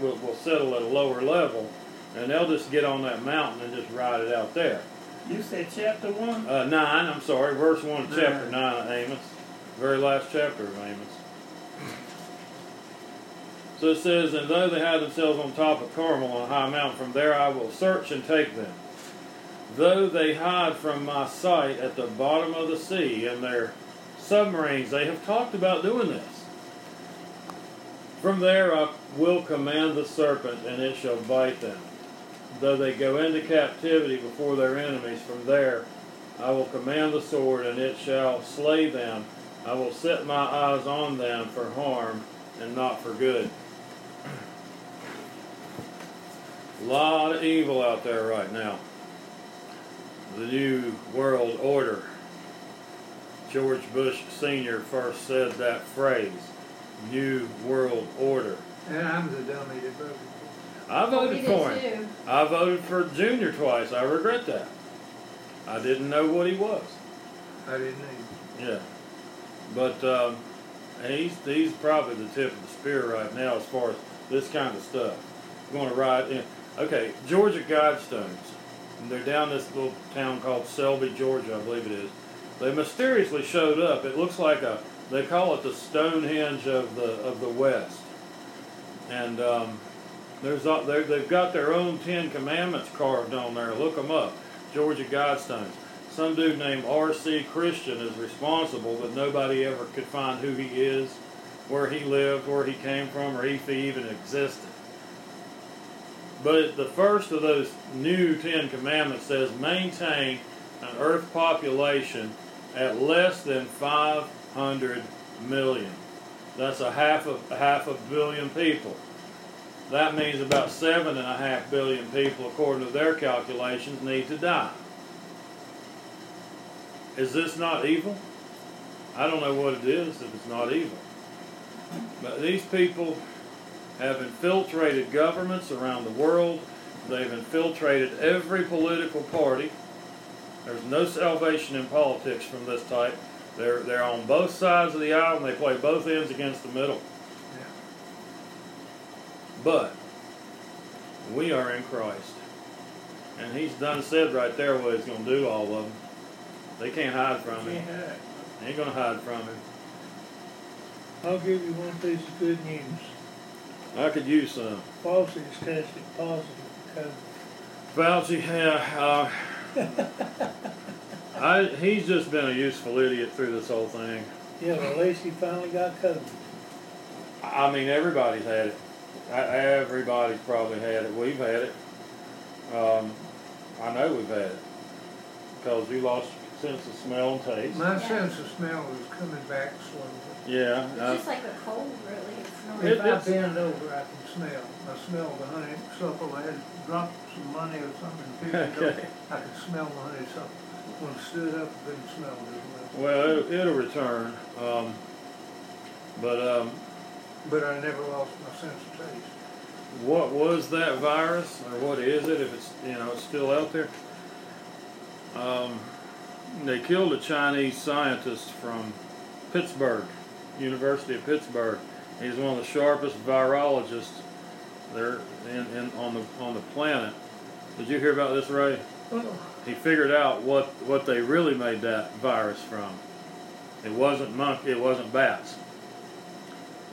will, will settle at a lower level, and they'll just get on that mountain and just ride it out there. You said chapter one? Uh, nine, I'm sorry, verse one, of chapter Nine. nine of Amos, very last chapter of Amos. So it says, And though they hide themselves on top of Carmel on a high mountain, from there I will search and take them. Though they hide from my sight at the bottom of the sea in their submarines, they have talked about doing this. From there I will command the serpent, and it shall bite them. Though they go into captivity before their enemies, from there I will command the sword, and it shall slay them. I will set my eyes on them for harm and not for good. A lot of evil out there right now. The New World Order. George Bush Sr. first said that phrase, New World Order. And I'm the dummy that voted for I voted did for him. too. I voted for Junior twice. I regret that. I didn't know what he was. I didn't either. Yeah, but um, he's he's probably the tip of the spear right now as far as this kind of stuff. I'm Going to ride in. Okay, Georgia Guidestones. And they're down this little town called Selby, Georgia, I believe it is. They mysteriously showed up. It looks like a. They call it the Stonehenge of the of the West. And um, there's they've got their own Ten Commandments carved on there. Look them up. Georgia Guidestones. Some dude named R.C. Christian is responsible, but nobody ever could find who he is, where he lived, where he came from, or if he even existed. But the first of those new Ten Commandments says maintain an earth population at less than 500 million. That's a half of a half a billion people. That means about seven and a half billion people, according to their calculations, need to die. Is this not evil? I don't know what it is if it's not evil. But these people have infiltrated governments around the world. They've infiltrated every political party. There's no salvation in politics from this type. They're they're on both sides of the aisle and they play both ends against the middle. Yeah. But we are in Christ. And he's done said right there what he's going to do all of them. They can't hide from him. They ain't going to hide from him. I'll give you one piece of good news. I could use some. Fauci is tested positive for Fauci, yeah, uh, I, he's just been a useful idiot through this whole thing. COVID. Yeah, well, he finally got COVID. I mean, everybody's had it. I- Everybody's probably had it. We've had it. Um, I know we've had it. Because you lost your sense of smell and taste. My Yeah. sense of smell is coming back slowly. Yeah. It's uh, just like a cold, really. It's not. It- If I bend over, I can smell. I smell the honeysuckle. I had dropped some money or something. picked it up. Okay. I could smell the honeysuckle. Stood up, I couldn't smell as well. Well, it'll, it'll return. Um, but um, But I never lost my sense of taste. what was that virus, or what is it? If it's you know it's still out there. Um, they killed a Chinese scientist from Pittsburgh, University of Pittsburgh, He's one of the sharpest virologists there in, in on the on the planet. Did you hear about this, Ray? He figured out what what they really made that virus from. It wasn't monkey. It wasn't bats.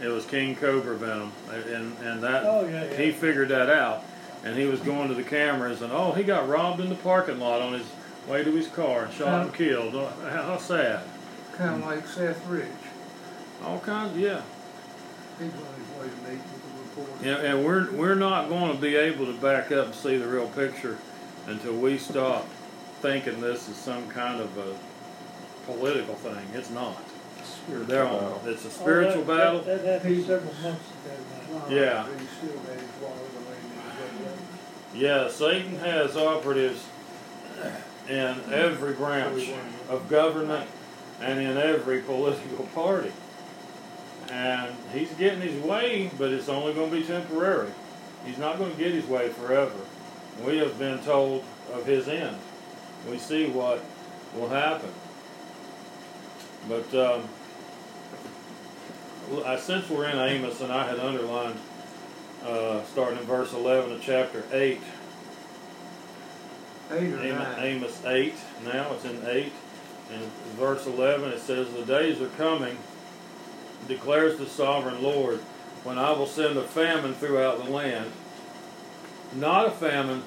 It was king cobra venom, and and that Oh, yeah, yeah. he figured that out. And he was going to the cameras, and oh, he got robbed in the parking lot on his way to his car and shot and killed. Oh, How sad. Kinda like Seth Rich. All kinds, yeah. He's on his way to meet with the reporter. Yeah, and we're we're not going to be able to back up and see the real picture until we stop thinking this is some kind of a political thing. It's not. Spiritual They're on. It's a spiritual Oh, that- battle. That, that happened several months ago now. Yeah. But he still had his water the way he was. Yeah, Satan has operatives in every branch of government and in every political party. And he's getting his way, but it's only going to be temporary. He's not going to get his way forever. We have been told of his end. We see what will happen. But um, I, since we're in Amos, and I had underlined uh, starting in verse 11 of chapter 8, Eight or Amos, nine. Amos 8, now it's in 8. In verse 11 it says, The days are coming, declares the sovereign Lord, when I will send a famine throughout the land. Not a famine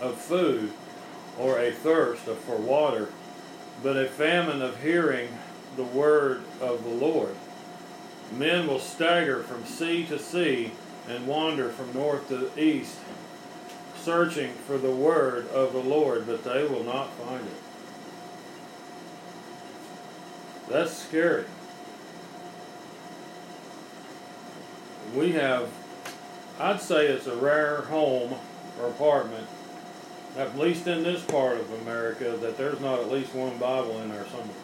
of food or a thirst for water, but a famine of hearing the word of the Lord. Men will stagger from sea to sea and wander from north to east searching for the word of the Lord, but they will not find it. That's scary. We have, I'd say it's a rare home or apartment, at least in this part of America, that there's not at least one Bible in there somewhere.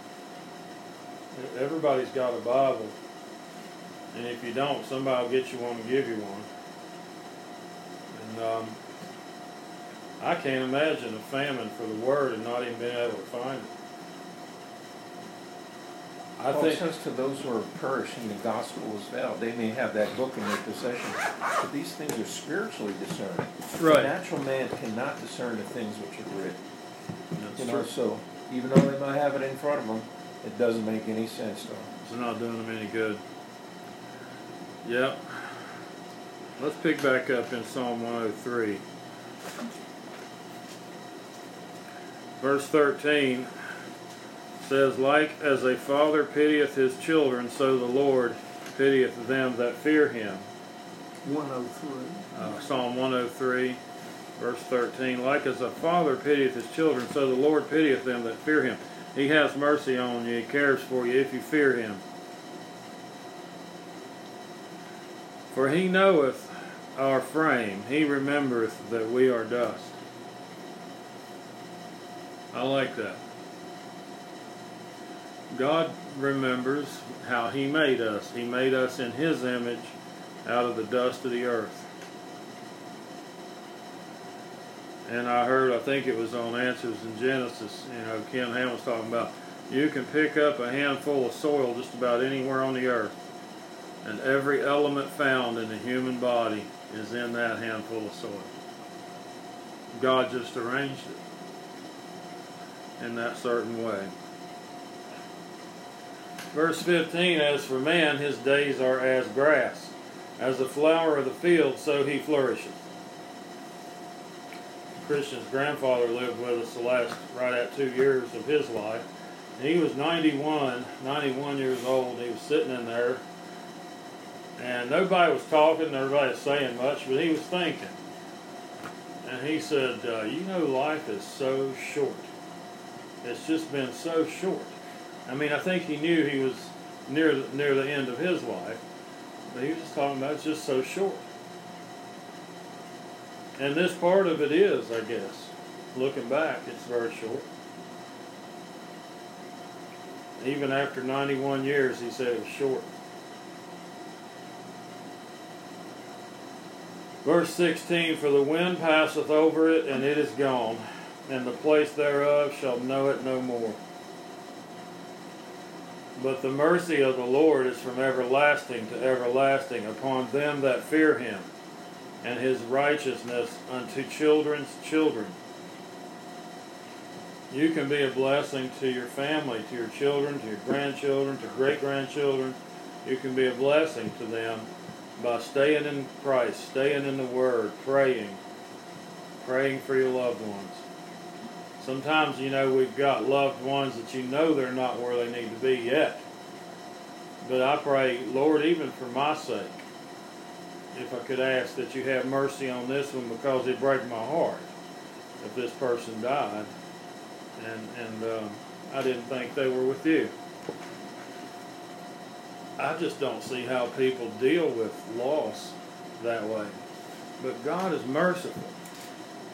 Everybody's got a Bible, and if you don't, somebody will get you one and give you one. And um, I can't imagine a famine for the word and not even being able to find it. I Paul think says to those who are perishing, the gospel is veiled. They may have that book in their possession, but these things are spiritually discerned. Right. The natural man cannot discern the things which are written. that's You know, true. so even though they might have it in front of them, it doesn't make any sense to them. It's not doing them any good. Yep. Let's pick back up in Psalm 103. Verse 13 says, Like as a father pitieth his children, so the Lord pitieth them that fear him. One oh three. uh, Psalm 103, verse 13. Like as a father pitieth his children, so the Lord pitieth them that fear him. He has mercy on you, he cares for you if you fear him. For he knoweth our frame, he remembereth that we are dust. I like that. God remembers how he made us. He made us in his image out of the dust of the earth. And I heard, I think it was on Answers in Genesis, you know, Ken Ham was talking about you can pick up a handful of soil just about anywhere on the earth, and every element found in the human body is in that handful of soil. God just arranged it in that certain way. Verse 15 As for man, his days are as grass, as the flower of the field, so he flourishes. Christian's grandfather lived with us the last right at two years of his life. And he was 91, 91 years old. He was sitting in there, and nobody was talking, nobody was saying much, but he was thinking. And he said, uh, "You know, life is so short. It's just been so short. I mean, I think he knew he was near the, near the end of his life, but he was just talking about it's just so short." And this part of it is, I guess, looking back, it's very short. Even after 91 years, he said it was short. Verse 16 For the wind passeth over it, and it is gone, and the place thereof shall know it no more. But the mercy of the Lord is from everlasting to everlasting upon them that fear him, and his righteousness unto children's children. You can be a blessing to your family, to your children, to your grandchildren, to great grandchildren. You can be a blessing to them by staying in Christ, staying in the Word, praying, praying for your loved ones. Sometimes, you know, we've got loved ones that you know they're not where they need to be yet. But I pray, Lord, even for my sake, if I could ask that you have mercy on this one because it breaks my heart if this person died and, and um, I didn't think they were with you. I just don't see how people deal with loss that way. But God is merciful.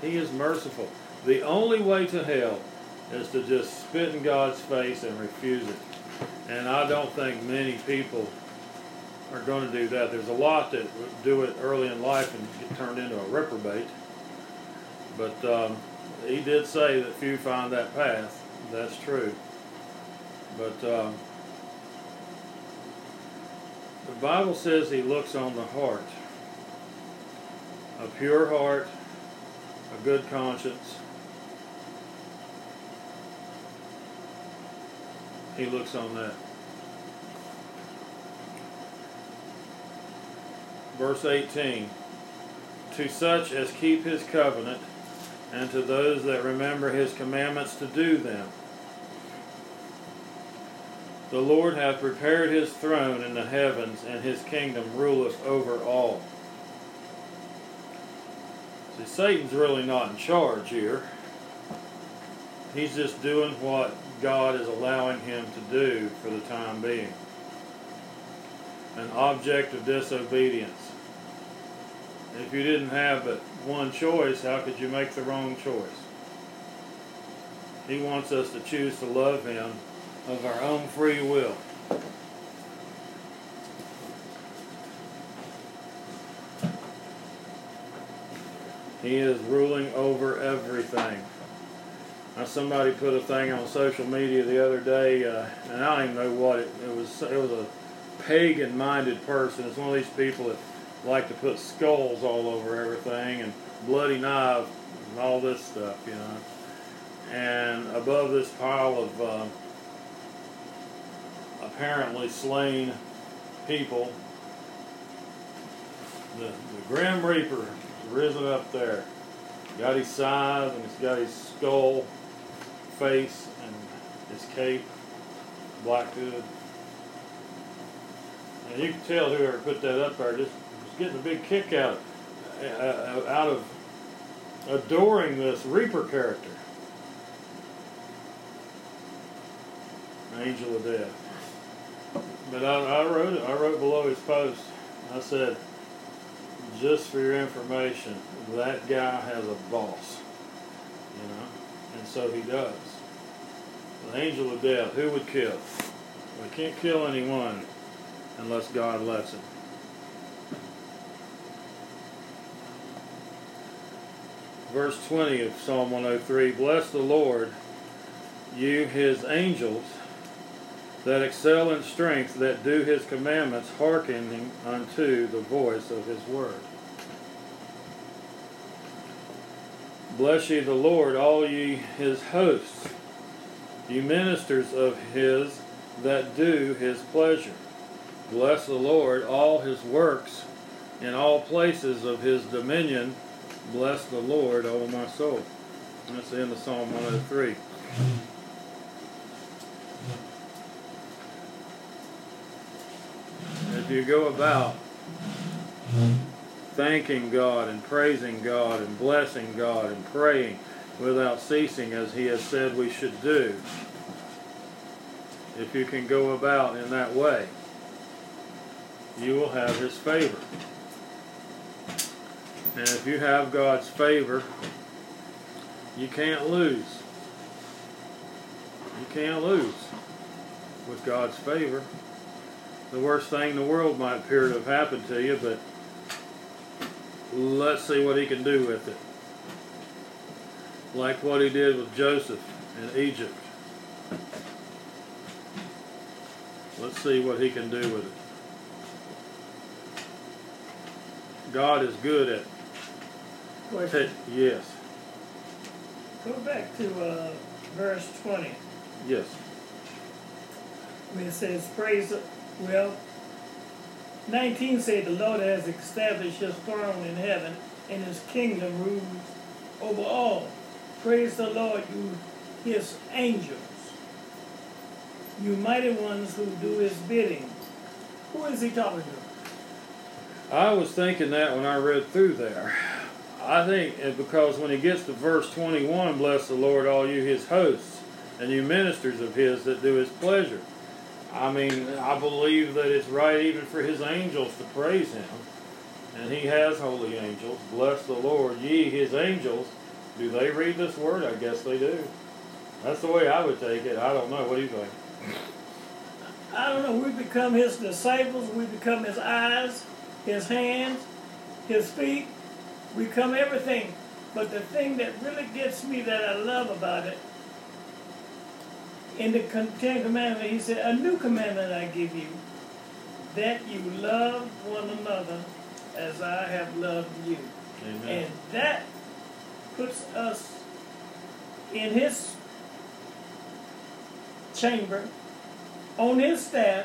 He is merciful. The only way to hell is to just spit in God's face and refuse it. And I don't think many people are going to do that. There's a lot that do it early in life and get turned into a reprobate. But um, he did say that few find that path. That's true. But um, the Bible says he looks on the heart. A pure heart, a good conscience. He looks on that. Verse 18 To such as keep his covenant, and to those that remember his commandments to do them. The Lord hath prepared his throne in the heavens, and his kingdom ruleth over all. See, Satan's really not in charge here. He's just doing what God is allowing him to do for the time being. An object of disobedience. If you didn't have but one choice, how could you make the wrong choice? He wants us to choose to love Him of our own free will. He is ruling over everything. Now, somebody put a thing on social media the other day, uh, and I don't even know what it, it was. It was a pagan-minded person. It's one of these people that like to put skulls all over everything and bloody knives and all this stuff, you know. And above this pile of uh, apparently slain people, the, the Grim Reaper risen up there. Got his size and he's got his skull face and his cape, black hood. And you can tell whoever put that up there just was getting a big kick out uh, out of adoring this Reaper character. Angel of Death. But I, I wrote it. I wrote below his post. I said, just for your information, that guy has a boss. You know, and so he does. The angel of death, who would kill? We can't kill anyone unless God lets him. Verse 20 of Psalm 103 Bless the Lord, you his angels that excel in strength, that do his commandments, hearkening unto the voice of his word. Bless ye the Lord, all ye his hosts, ye ministers of his that do his pleasure. Bless the Lord, all his works, in all places of his dominion. Bless the Lord, O my soul. That's the end of Psalm 103. If you go about thanking God and praising God and blessing God and praying without ceasing as He has said we should do, if you can go about in that way, you will have His favor. And if you have God's favor, you can't lose. You can't lose with God's favor. The worst thing in the world might appear to have happened to you, but let's see what he can do with it. Like what he did with Joseph in Egypt. Let's see what he can do with it. God is good at Question. yes, Go back to uh, verse 20. yes. When it says, Praise, well, 19 say the Lord has established his throne in heaven, and his kingdom rules over all. Praise the Lord, you his angels, you mighty ones who do his bidding. Who is he talking to? I was thinking that when I read through there. I think because when he gets to verse 21, bless the Lord, all you his hosts, and you ministers of his that do his pleasure. I mean, I believe that it's right even for his angels to praise him. And he has holy angels. Bless the Lord, ye his angels. Do they read this word? I guess they do. That's the way I would take it. I don't know. What do you think? I don't know. We become his disciples. We become his eyes, his hands, his feet. We become everything. But the thing that really gets me that I love about it, in the Ten Commandments, he said, A new commandment I give you, that you love one another as I have loved you. Amen. And that puts us in his chamber, on his staff,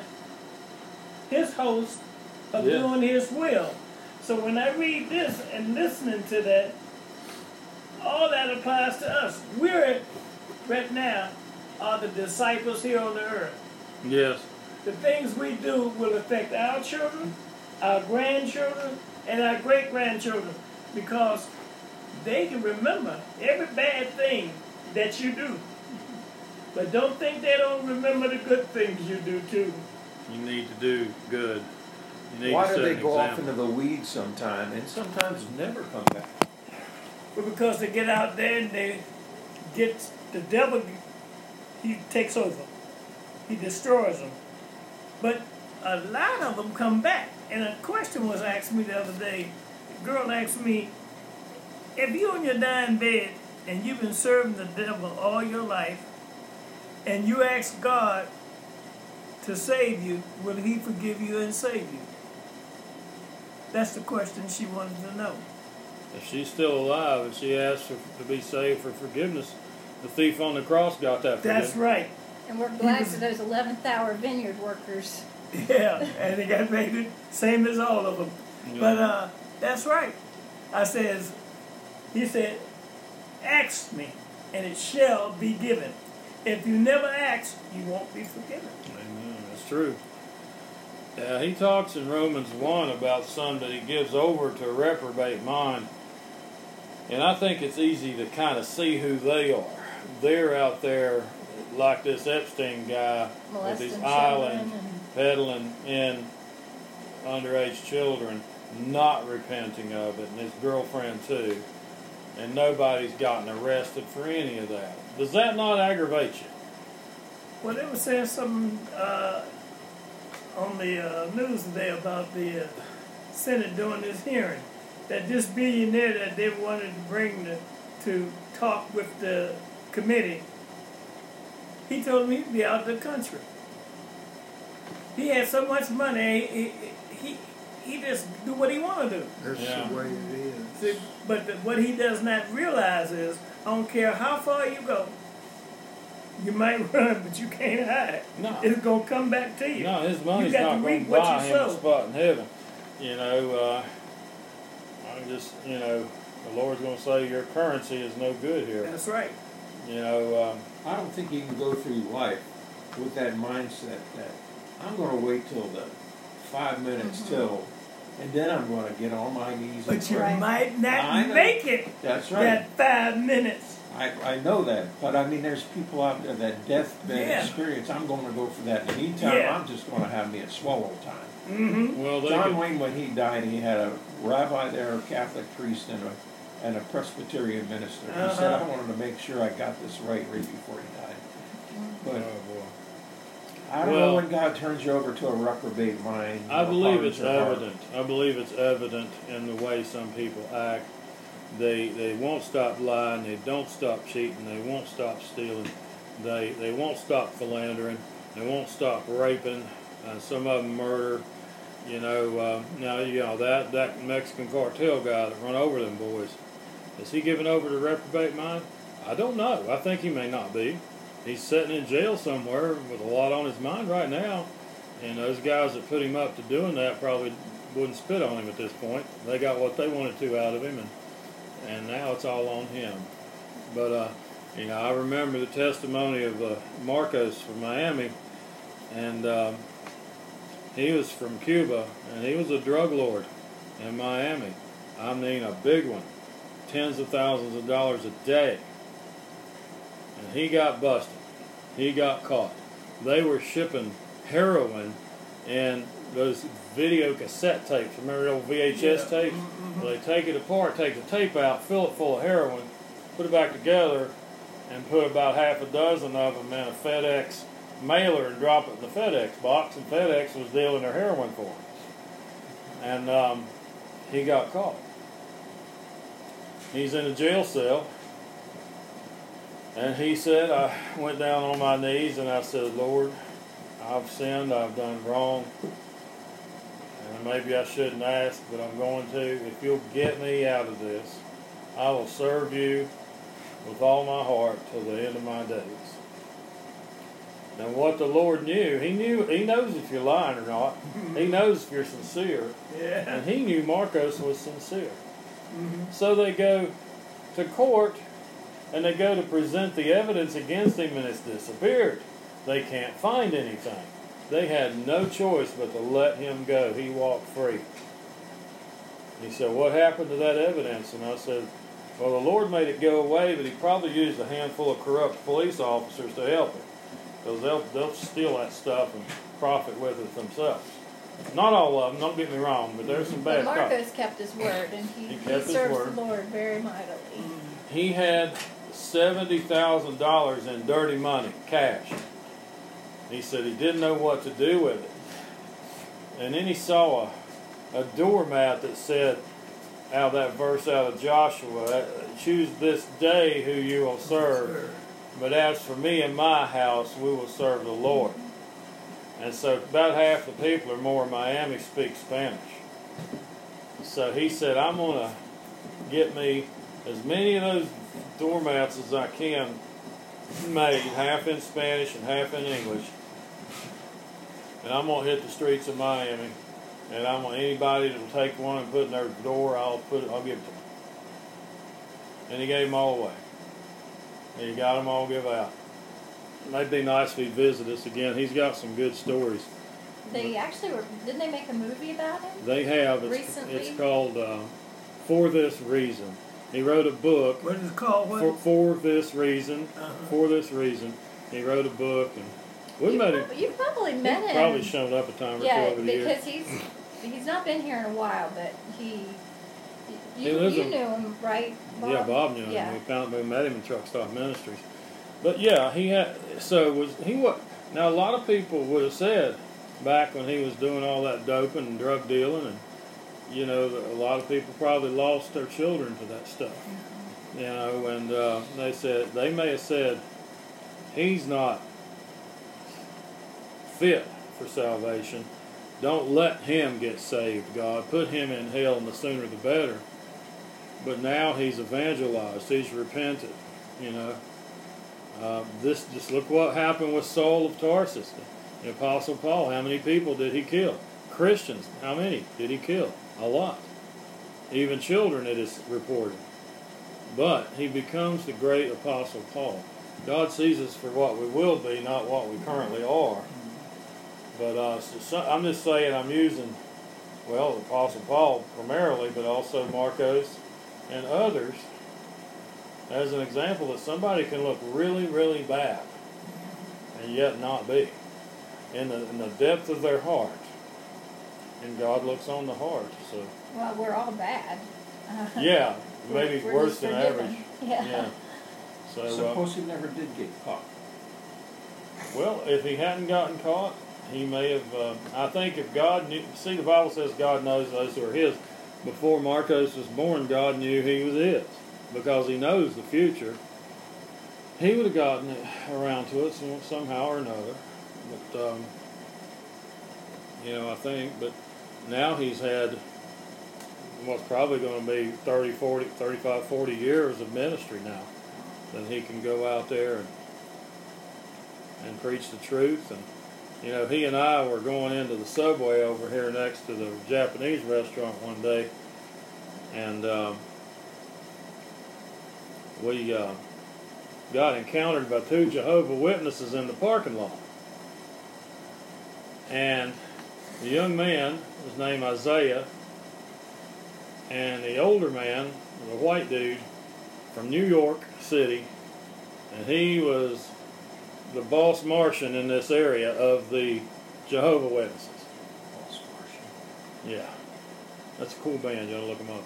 his host of Yeah. doing his will. So when I read this and listening to that, all that applies to us. We're right now are the disciples here on the earth. Yes. The things we do will affect our children, our grandchildren, and our great grandchildren because they can remember every bad thing that you do. But don't think they don't remember the good things you do too. You need to do good. You need Why to do they an go off into the weeds sometime and sometimes never come back? But because they get out there and they get the devil, he takes over, he destroys them. But a lot of them come back. And a question was asked me the other day. A girl asked me, if you're on your dying bed and you've been serving the devil all your life, and you ask God to save you, will He forgive you and save you? That's the question she wanted to know. If she's still alive and she asks for, to be saved for forgiveness, the thief on the cross got that forgiveness. That's right. And we're glad for those 11th hour vineyard workers. Yeah, and they got paid same as all of them. Yeah. But uh, that's right. I says, he said, ask me, and it shall be given. If you never ask, you won't be forgiven. Amen. That's true. Yeah, he talks in Romans 1 about some that he gives over to a reprobate mind. And I think it's easy to kind of see who they are. They're out there like this Epstein guy with these Molesting islands children and peddling in underage children, not repenting of it, and his girlfriend too. And nobody's gotten arrested for any of that. Does that not aggravate you? Well, they were saying something uh, on the uh, news today about the uh, Senate doing this hearing. That this billionaire that they wanted to bring to, to talk with the committee, he told me he'd be out of the country. He had so much money, he, he just do what he want to do. That's Yeah. the way it is. See, but the, what he does not realize is, I don't care how far you go, you might run, but you can't hide. No. It's gonna come back to you. No, his money's got not going to what buy you him a spot in heaven. You know, uh, I'm just, you know, the Lord's going to say your currency is no good here. That's right. You know, um, I don't think you can go through life with that mindset that I'm going to wait till the five minutes till, and then I'm going to get on my knees and But you pray. Right. might I not know. make it That's right. that five minutes. I, I know that, but I mean, there's people out there that deathbed Yeah. experience. I'm going to go for that. In the meantime, Yeah. I'm just going to have me a swallow time. Mm-hmm. well, John could, Wayne, when he died, he had a rabbi there, a Catholic priest, and a and a Presbyterian minister. He said, Uh-huh. "I wanted to make sure I got this right right before he died." oh But boy. I don't Well- know when God turns you over to a reprobate mind. I believe it's your heart. evident. I believe it's evident in the way some people act. They they won't stop lying. They don't stop cheating. They won't stop stealing. They they won't stop philandering. They won't stop raping. and some of them murder. You know, uh, now you know that that Mexican cartel guy that run over them boys. Is he given over to reprobate mind? I don't know. I think he may not be. He's sitting in jail somewhere with a lot on his mind right now, and those guys that put him up to doing that probably wouldn't spit on him at this point. They got what they wanted to out of him, and and now it's all on him. But uh, you know, I remember the testimony of uh, Marcos from Miami, and um, he was from Cuba, and he was a drug lord in Miami. I mean, a big one, tens of thousands of dollars a day. And he got busted. He got caught. They were shipping heroin and those video cassette tapes. Remember the old VHS Yeah. tapes? Well, they take it apart, take the tape out, fill it full of heroin, put it back together, and put about half a dozen of them in a FedEx mailer and drop it in the FedEx box. And FedEx was dealing their heroin for them. And um, he got caught. He's in a jail cell. And he said, I went down on my knees and I said, Lord, I've sinned, I've done wrong. And maybe I shouldn't ask, but I'm going to. If you'll get me out of this, I will serve you with all my heart till the end of my days. And what the Lord knew, He knew, He knows if you're lying or not. He mm-hmm. knows if you're sincere. Yeah. And He knew Marcos was sincere. Mm-hmm. So they go to court and they go to present the evidence against him and it's disappeared. They can't find anything. They had no choice but to let him go. He walked free. He said, What happened to that evidence? And I said, Well, the Lord made it go away, but he probably used a handful of corrupt police officers to help him. Because they'll, they'll steal that stuff and profit with it themselves. Not all of them, don't get me wrong, but there's some But bad cops. Marcos kept his word, and he, He he, serves the Lord very mightily. he had seventy thousand dollars in dirty money, cash. He said he didn't know what to do with it. And then he saw a, a doormat that said, out of that verse out of Joshua, uh, choose this day who you will serve. But as for me and my house, we will serve the Lord. And so about half the people are more in Miami speak Spanish. So he said, I'm going to get me as many of those doormats as I can made, half in Spanish and half in English. And I'm going to hit the streets of Miami. And I'm going anybody that will take one and put it in their door, I'll put it, I'll give it to them. And he gave them all away. And he got them all give out. It'd be nice if he'd visit us again. He's got some good stories. They actually were. Didn't they make a movie about him? They have. It's, Recently? it's called uh, For This Reason. He wrote a book What is it called? What? for, for this reason. Uh-huh. For this reason, he wrote a book, and we you, met him. prob- you probably met He's him. probably shown up a time or yeah, two over the years. because he's he's not been here in a while, but he. He You, you in- knew him, right? Bob? Yeah, Bob knew Yeah. him. We found we met him in Truck Stop Ministries. But yeah, he had. So was he? What? Now a lot of people would have said back when he was doing all that doping and drug dealing, and you know, a lot of people probably lost their children to that stuff. You know, and uh, they said they may have said he's not fit for salvation. Don't let him get saved, God. Put him in hell, and the sooner the better. But now he's evangelized. He's repented. You know, uh, this just look what happened with Saul of Tarsus, the Apostle Paul. How many people did he kill? Christians. How many did he kill? A lot. Even children, it is reported. But he becomes the great Apostle Paul. God sees us for what we will be, not what we currently are. But uh, so, I'm just saying, I'm using, well, Apostle Paul primarily, but also Marcos and others as an example that somebody can look really, really bad and yet not be in the, in the depth of their heart. And God looks on the heart. So, Well, we're all bad. yeah, We're- maybe we're worse than forgiven. average. Yeah. Yeah. So, uh, Suppose he never did get caught. Well, if he hadn't gotten caught, he may have. Uh, I think if God knew, see, the Bible says God knows those who are His. Before Marcos was born, God knew he was His because He knows the future. He would have gotten it around to us somehow or another. But um, you know, I think. But now he's had what's probably going to be 30, 40, 35, 40 years of ministry now. Then he can go out there and and preach the truth. And you know, he and I were going into the subway over here next to the Japanese restaurant one day, and um, we uh, got encountered by two Jehovah Witnesses in the parking lot. And the young man was named Isaiah, and the older man was a white dude from New York City, and he was the boss Martian in this area of the Jehovah Witnesses. Yeah, that's a cool band. You ought to look them up.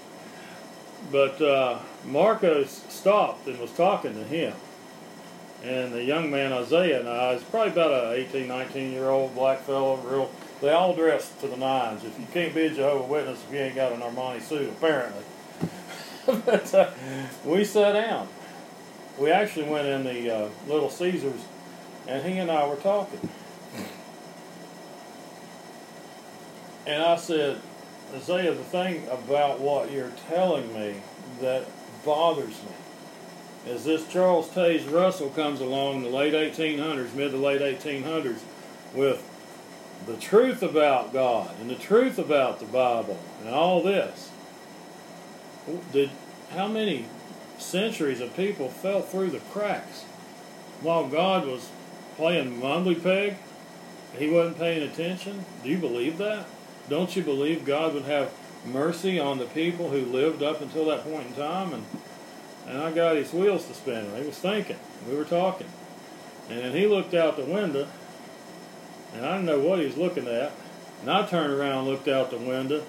But uh, Marcos stopped and was talking to him. And the young man, Isaiah, and I, is probably about a 18, 19 year old black fellow, real. They all dress to the nines. If you can't be a Jehovah Witness if you ain't got an Armani suit, apparently. but uh, we sat down. We actually went in the uh, Little Caesars, and he and I were talking. And I said, Isaiah, the thing about what you're telling me that bothers me is this Charles Taze Russell comes along in the late 1800s, mid to late 1800s, with the truth about God and the truth about the Bible and all this. Did how many centuries of people fell through the cracks while God was playing mumbly peg? He wasn't paying attention. Do you believe that? Don't you believe God would have mercy on the people who lived up until that point in time? And and I got his wheels to spin. He was thinking. We were talking. And then he looked out the window, and I didn't know what he was looking at. And I turned around and looked out the window,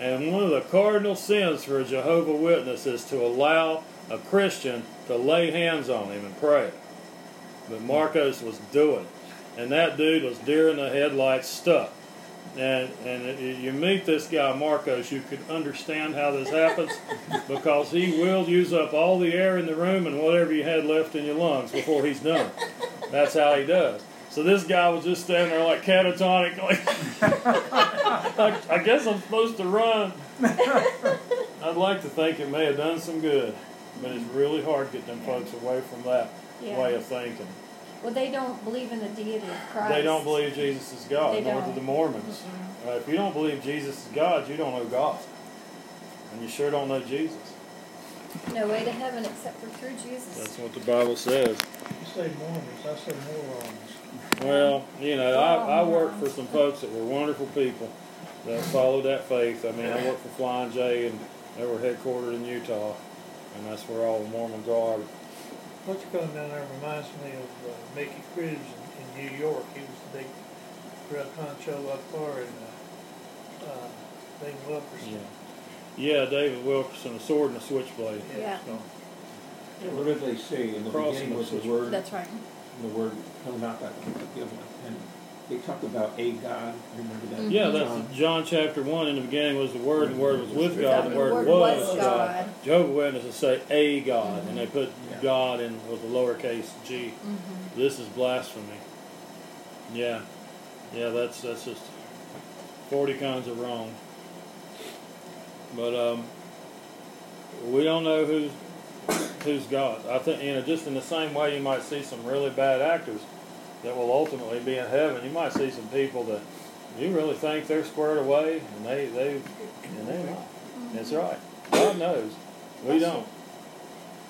and one of the cardinal sins for a Jehovah Witness is to allow a Christian to lay hands on him and pray. But Marcos was doing it. And that dude was deer in the headlights stuck and and you meet this guy Marcos, you could understand how this happens because he will use up all the air in the room and whatever you had left in your lungs before he's done. That's how he does. So this guy was just standing there like catatonic, like I, I guess I'm supposed to run. I'd like to think it may have done some good, but it's really hard to get them folks away from that Yeah. way of thinking. Well, they don't believe in the deity of Christ. They don't believe Jesus is God, They nor do don't. the Mormons. Uh, if you don't believe Jesus is God, you don't know God. And you sure don't know Jesus. No way to heaven except for through Jesus. That's what the Bible says. You say Mormons, I say morons. Well, you know, I, I worked for some folks that were wonderful people that followed that faith. I mean, I worked for Flying J, and they were headquartered in Utah, and that's where all the Mormons are. What's going down there reminds me of uh, Nicky Cruz in, in New York. He was the big drug honcho up there in uh, uh, Bing Wilkerson. Yeah. Yeah, David Wilkerson, a sword and a switchblade. Yeah. So, What did they say in the beginning was the the word, That's right. the word, no, not that one, but the other one. And they talk about a God, remember that? Yeah, that's John chapter 1. In the beginning was the Word, and the Word was with God, and the The Word Word was was God. God. Jehovah Witnesses say a God, and they put Yeah. God in with a lowercase g. Mm-hmm. This is blasphemy. Yeah, yeah, that's that's just forty kinds of wrong. But um, we don't know who's who's God. I think you know, just in the same way, you might see some really bad actors that will ultimately be in heaven. You might see some people that you really think they're squared away, and they they and they're not. That's right. God knows. We don't.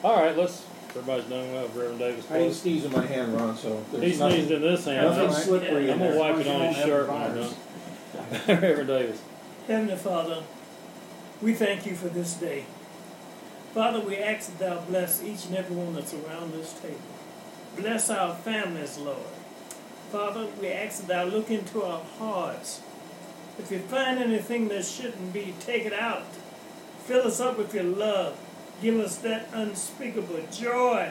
All right, let's. Everybody's done well. Reverend Davis. I didn't sneeze in my hand, Ron, so He sneezed nothing, in this hand. nothing I'm gonna wipe it on his shirt when we're done. Reverend Davis. Heavenly Father, we thank you for this day. Father, we ask that thou bless each and every one that's around this table. Bless our families, Lord. Father, we ask that thou look into our hearts. If you find anything that shouldn't be, take it out. Fill us up with your love. Give us that unspeakable joy,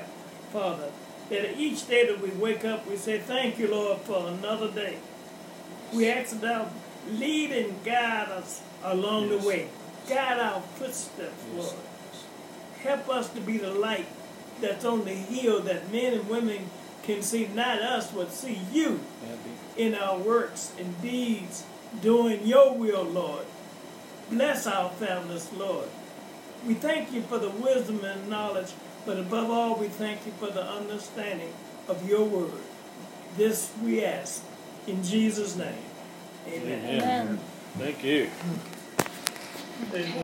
Father, that each day that we wake up, we say, Thank you, Lord, for another day. We ask that thou lead and guide us along the way. Guide our footsteps, Lord. Help us to be the light that's on the hill that men and women can see not us, but see you in our works and deeds doing your will, Lord. Bless our families, Lord. We thank you for the wisdom and knowledge, but above all, we thank you for the understanding of your word. This we ask in Jesus' name. Amen. Amen. Thank you. They-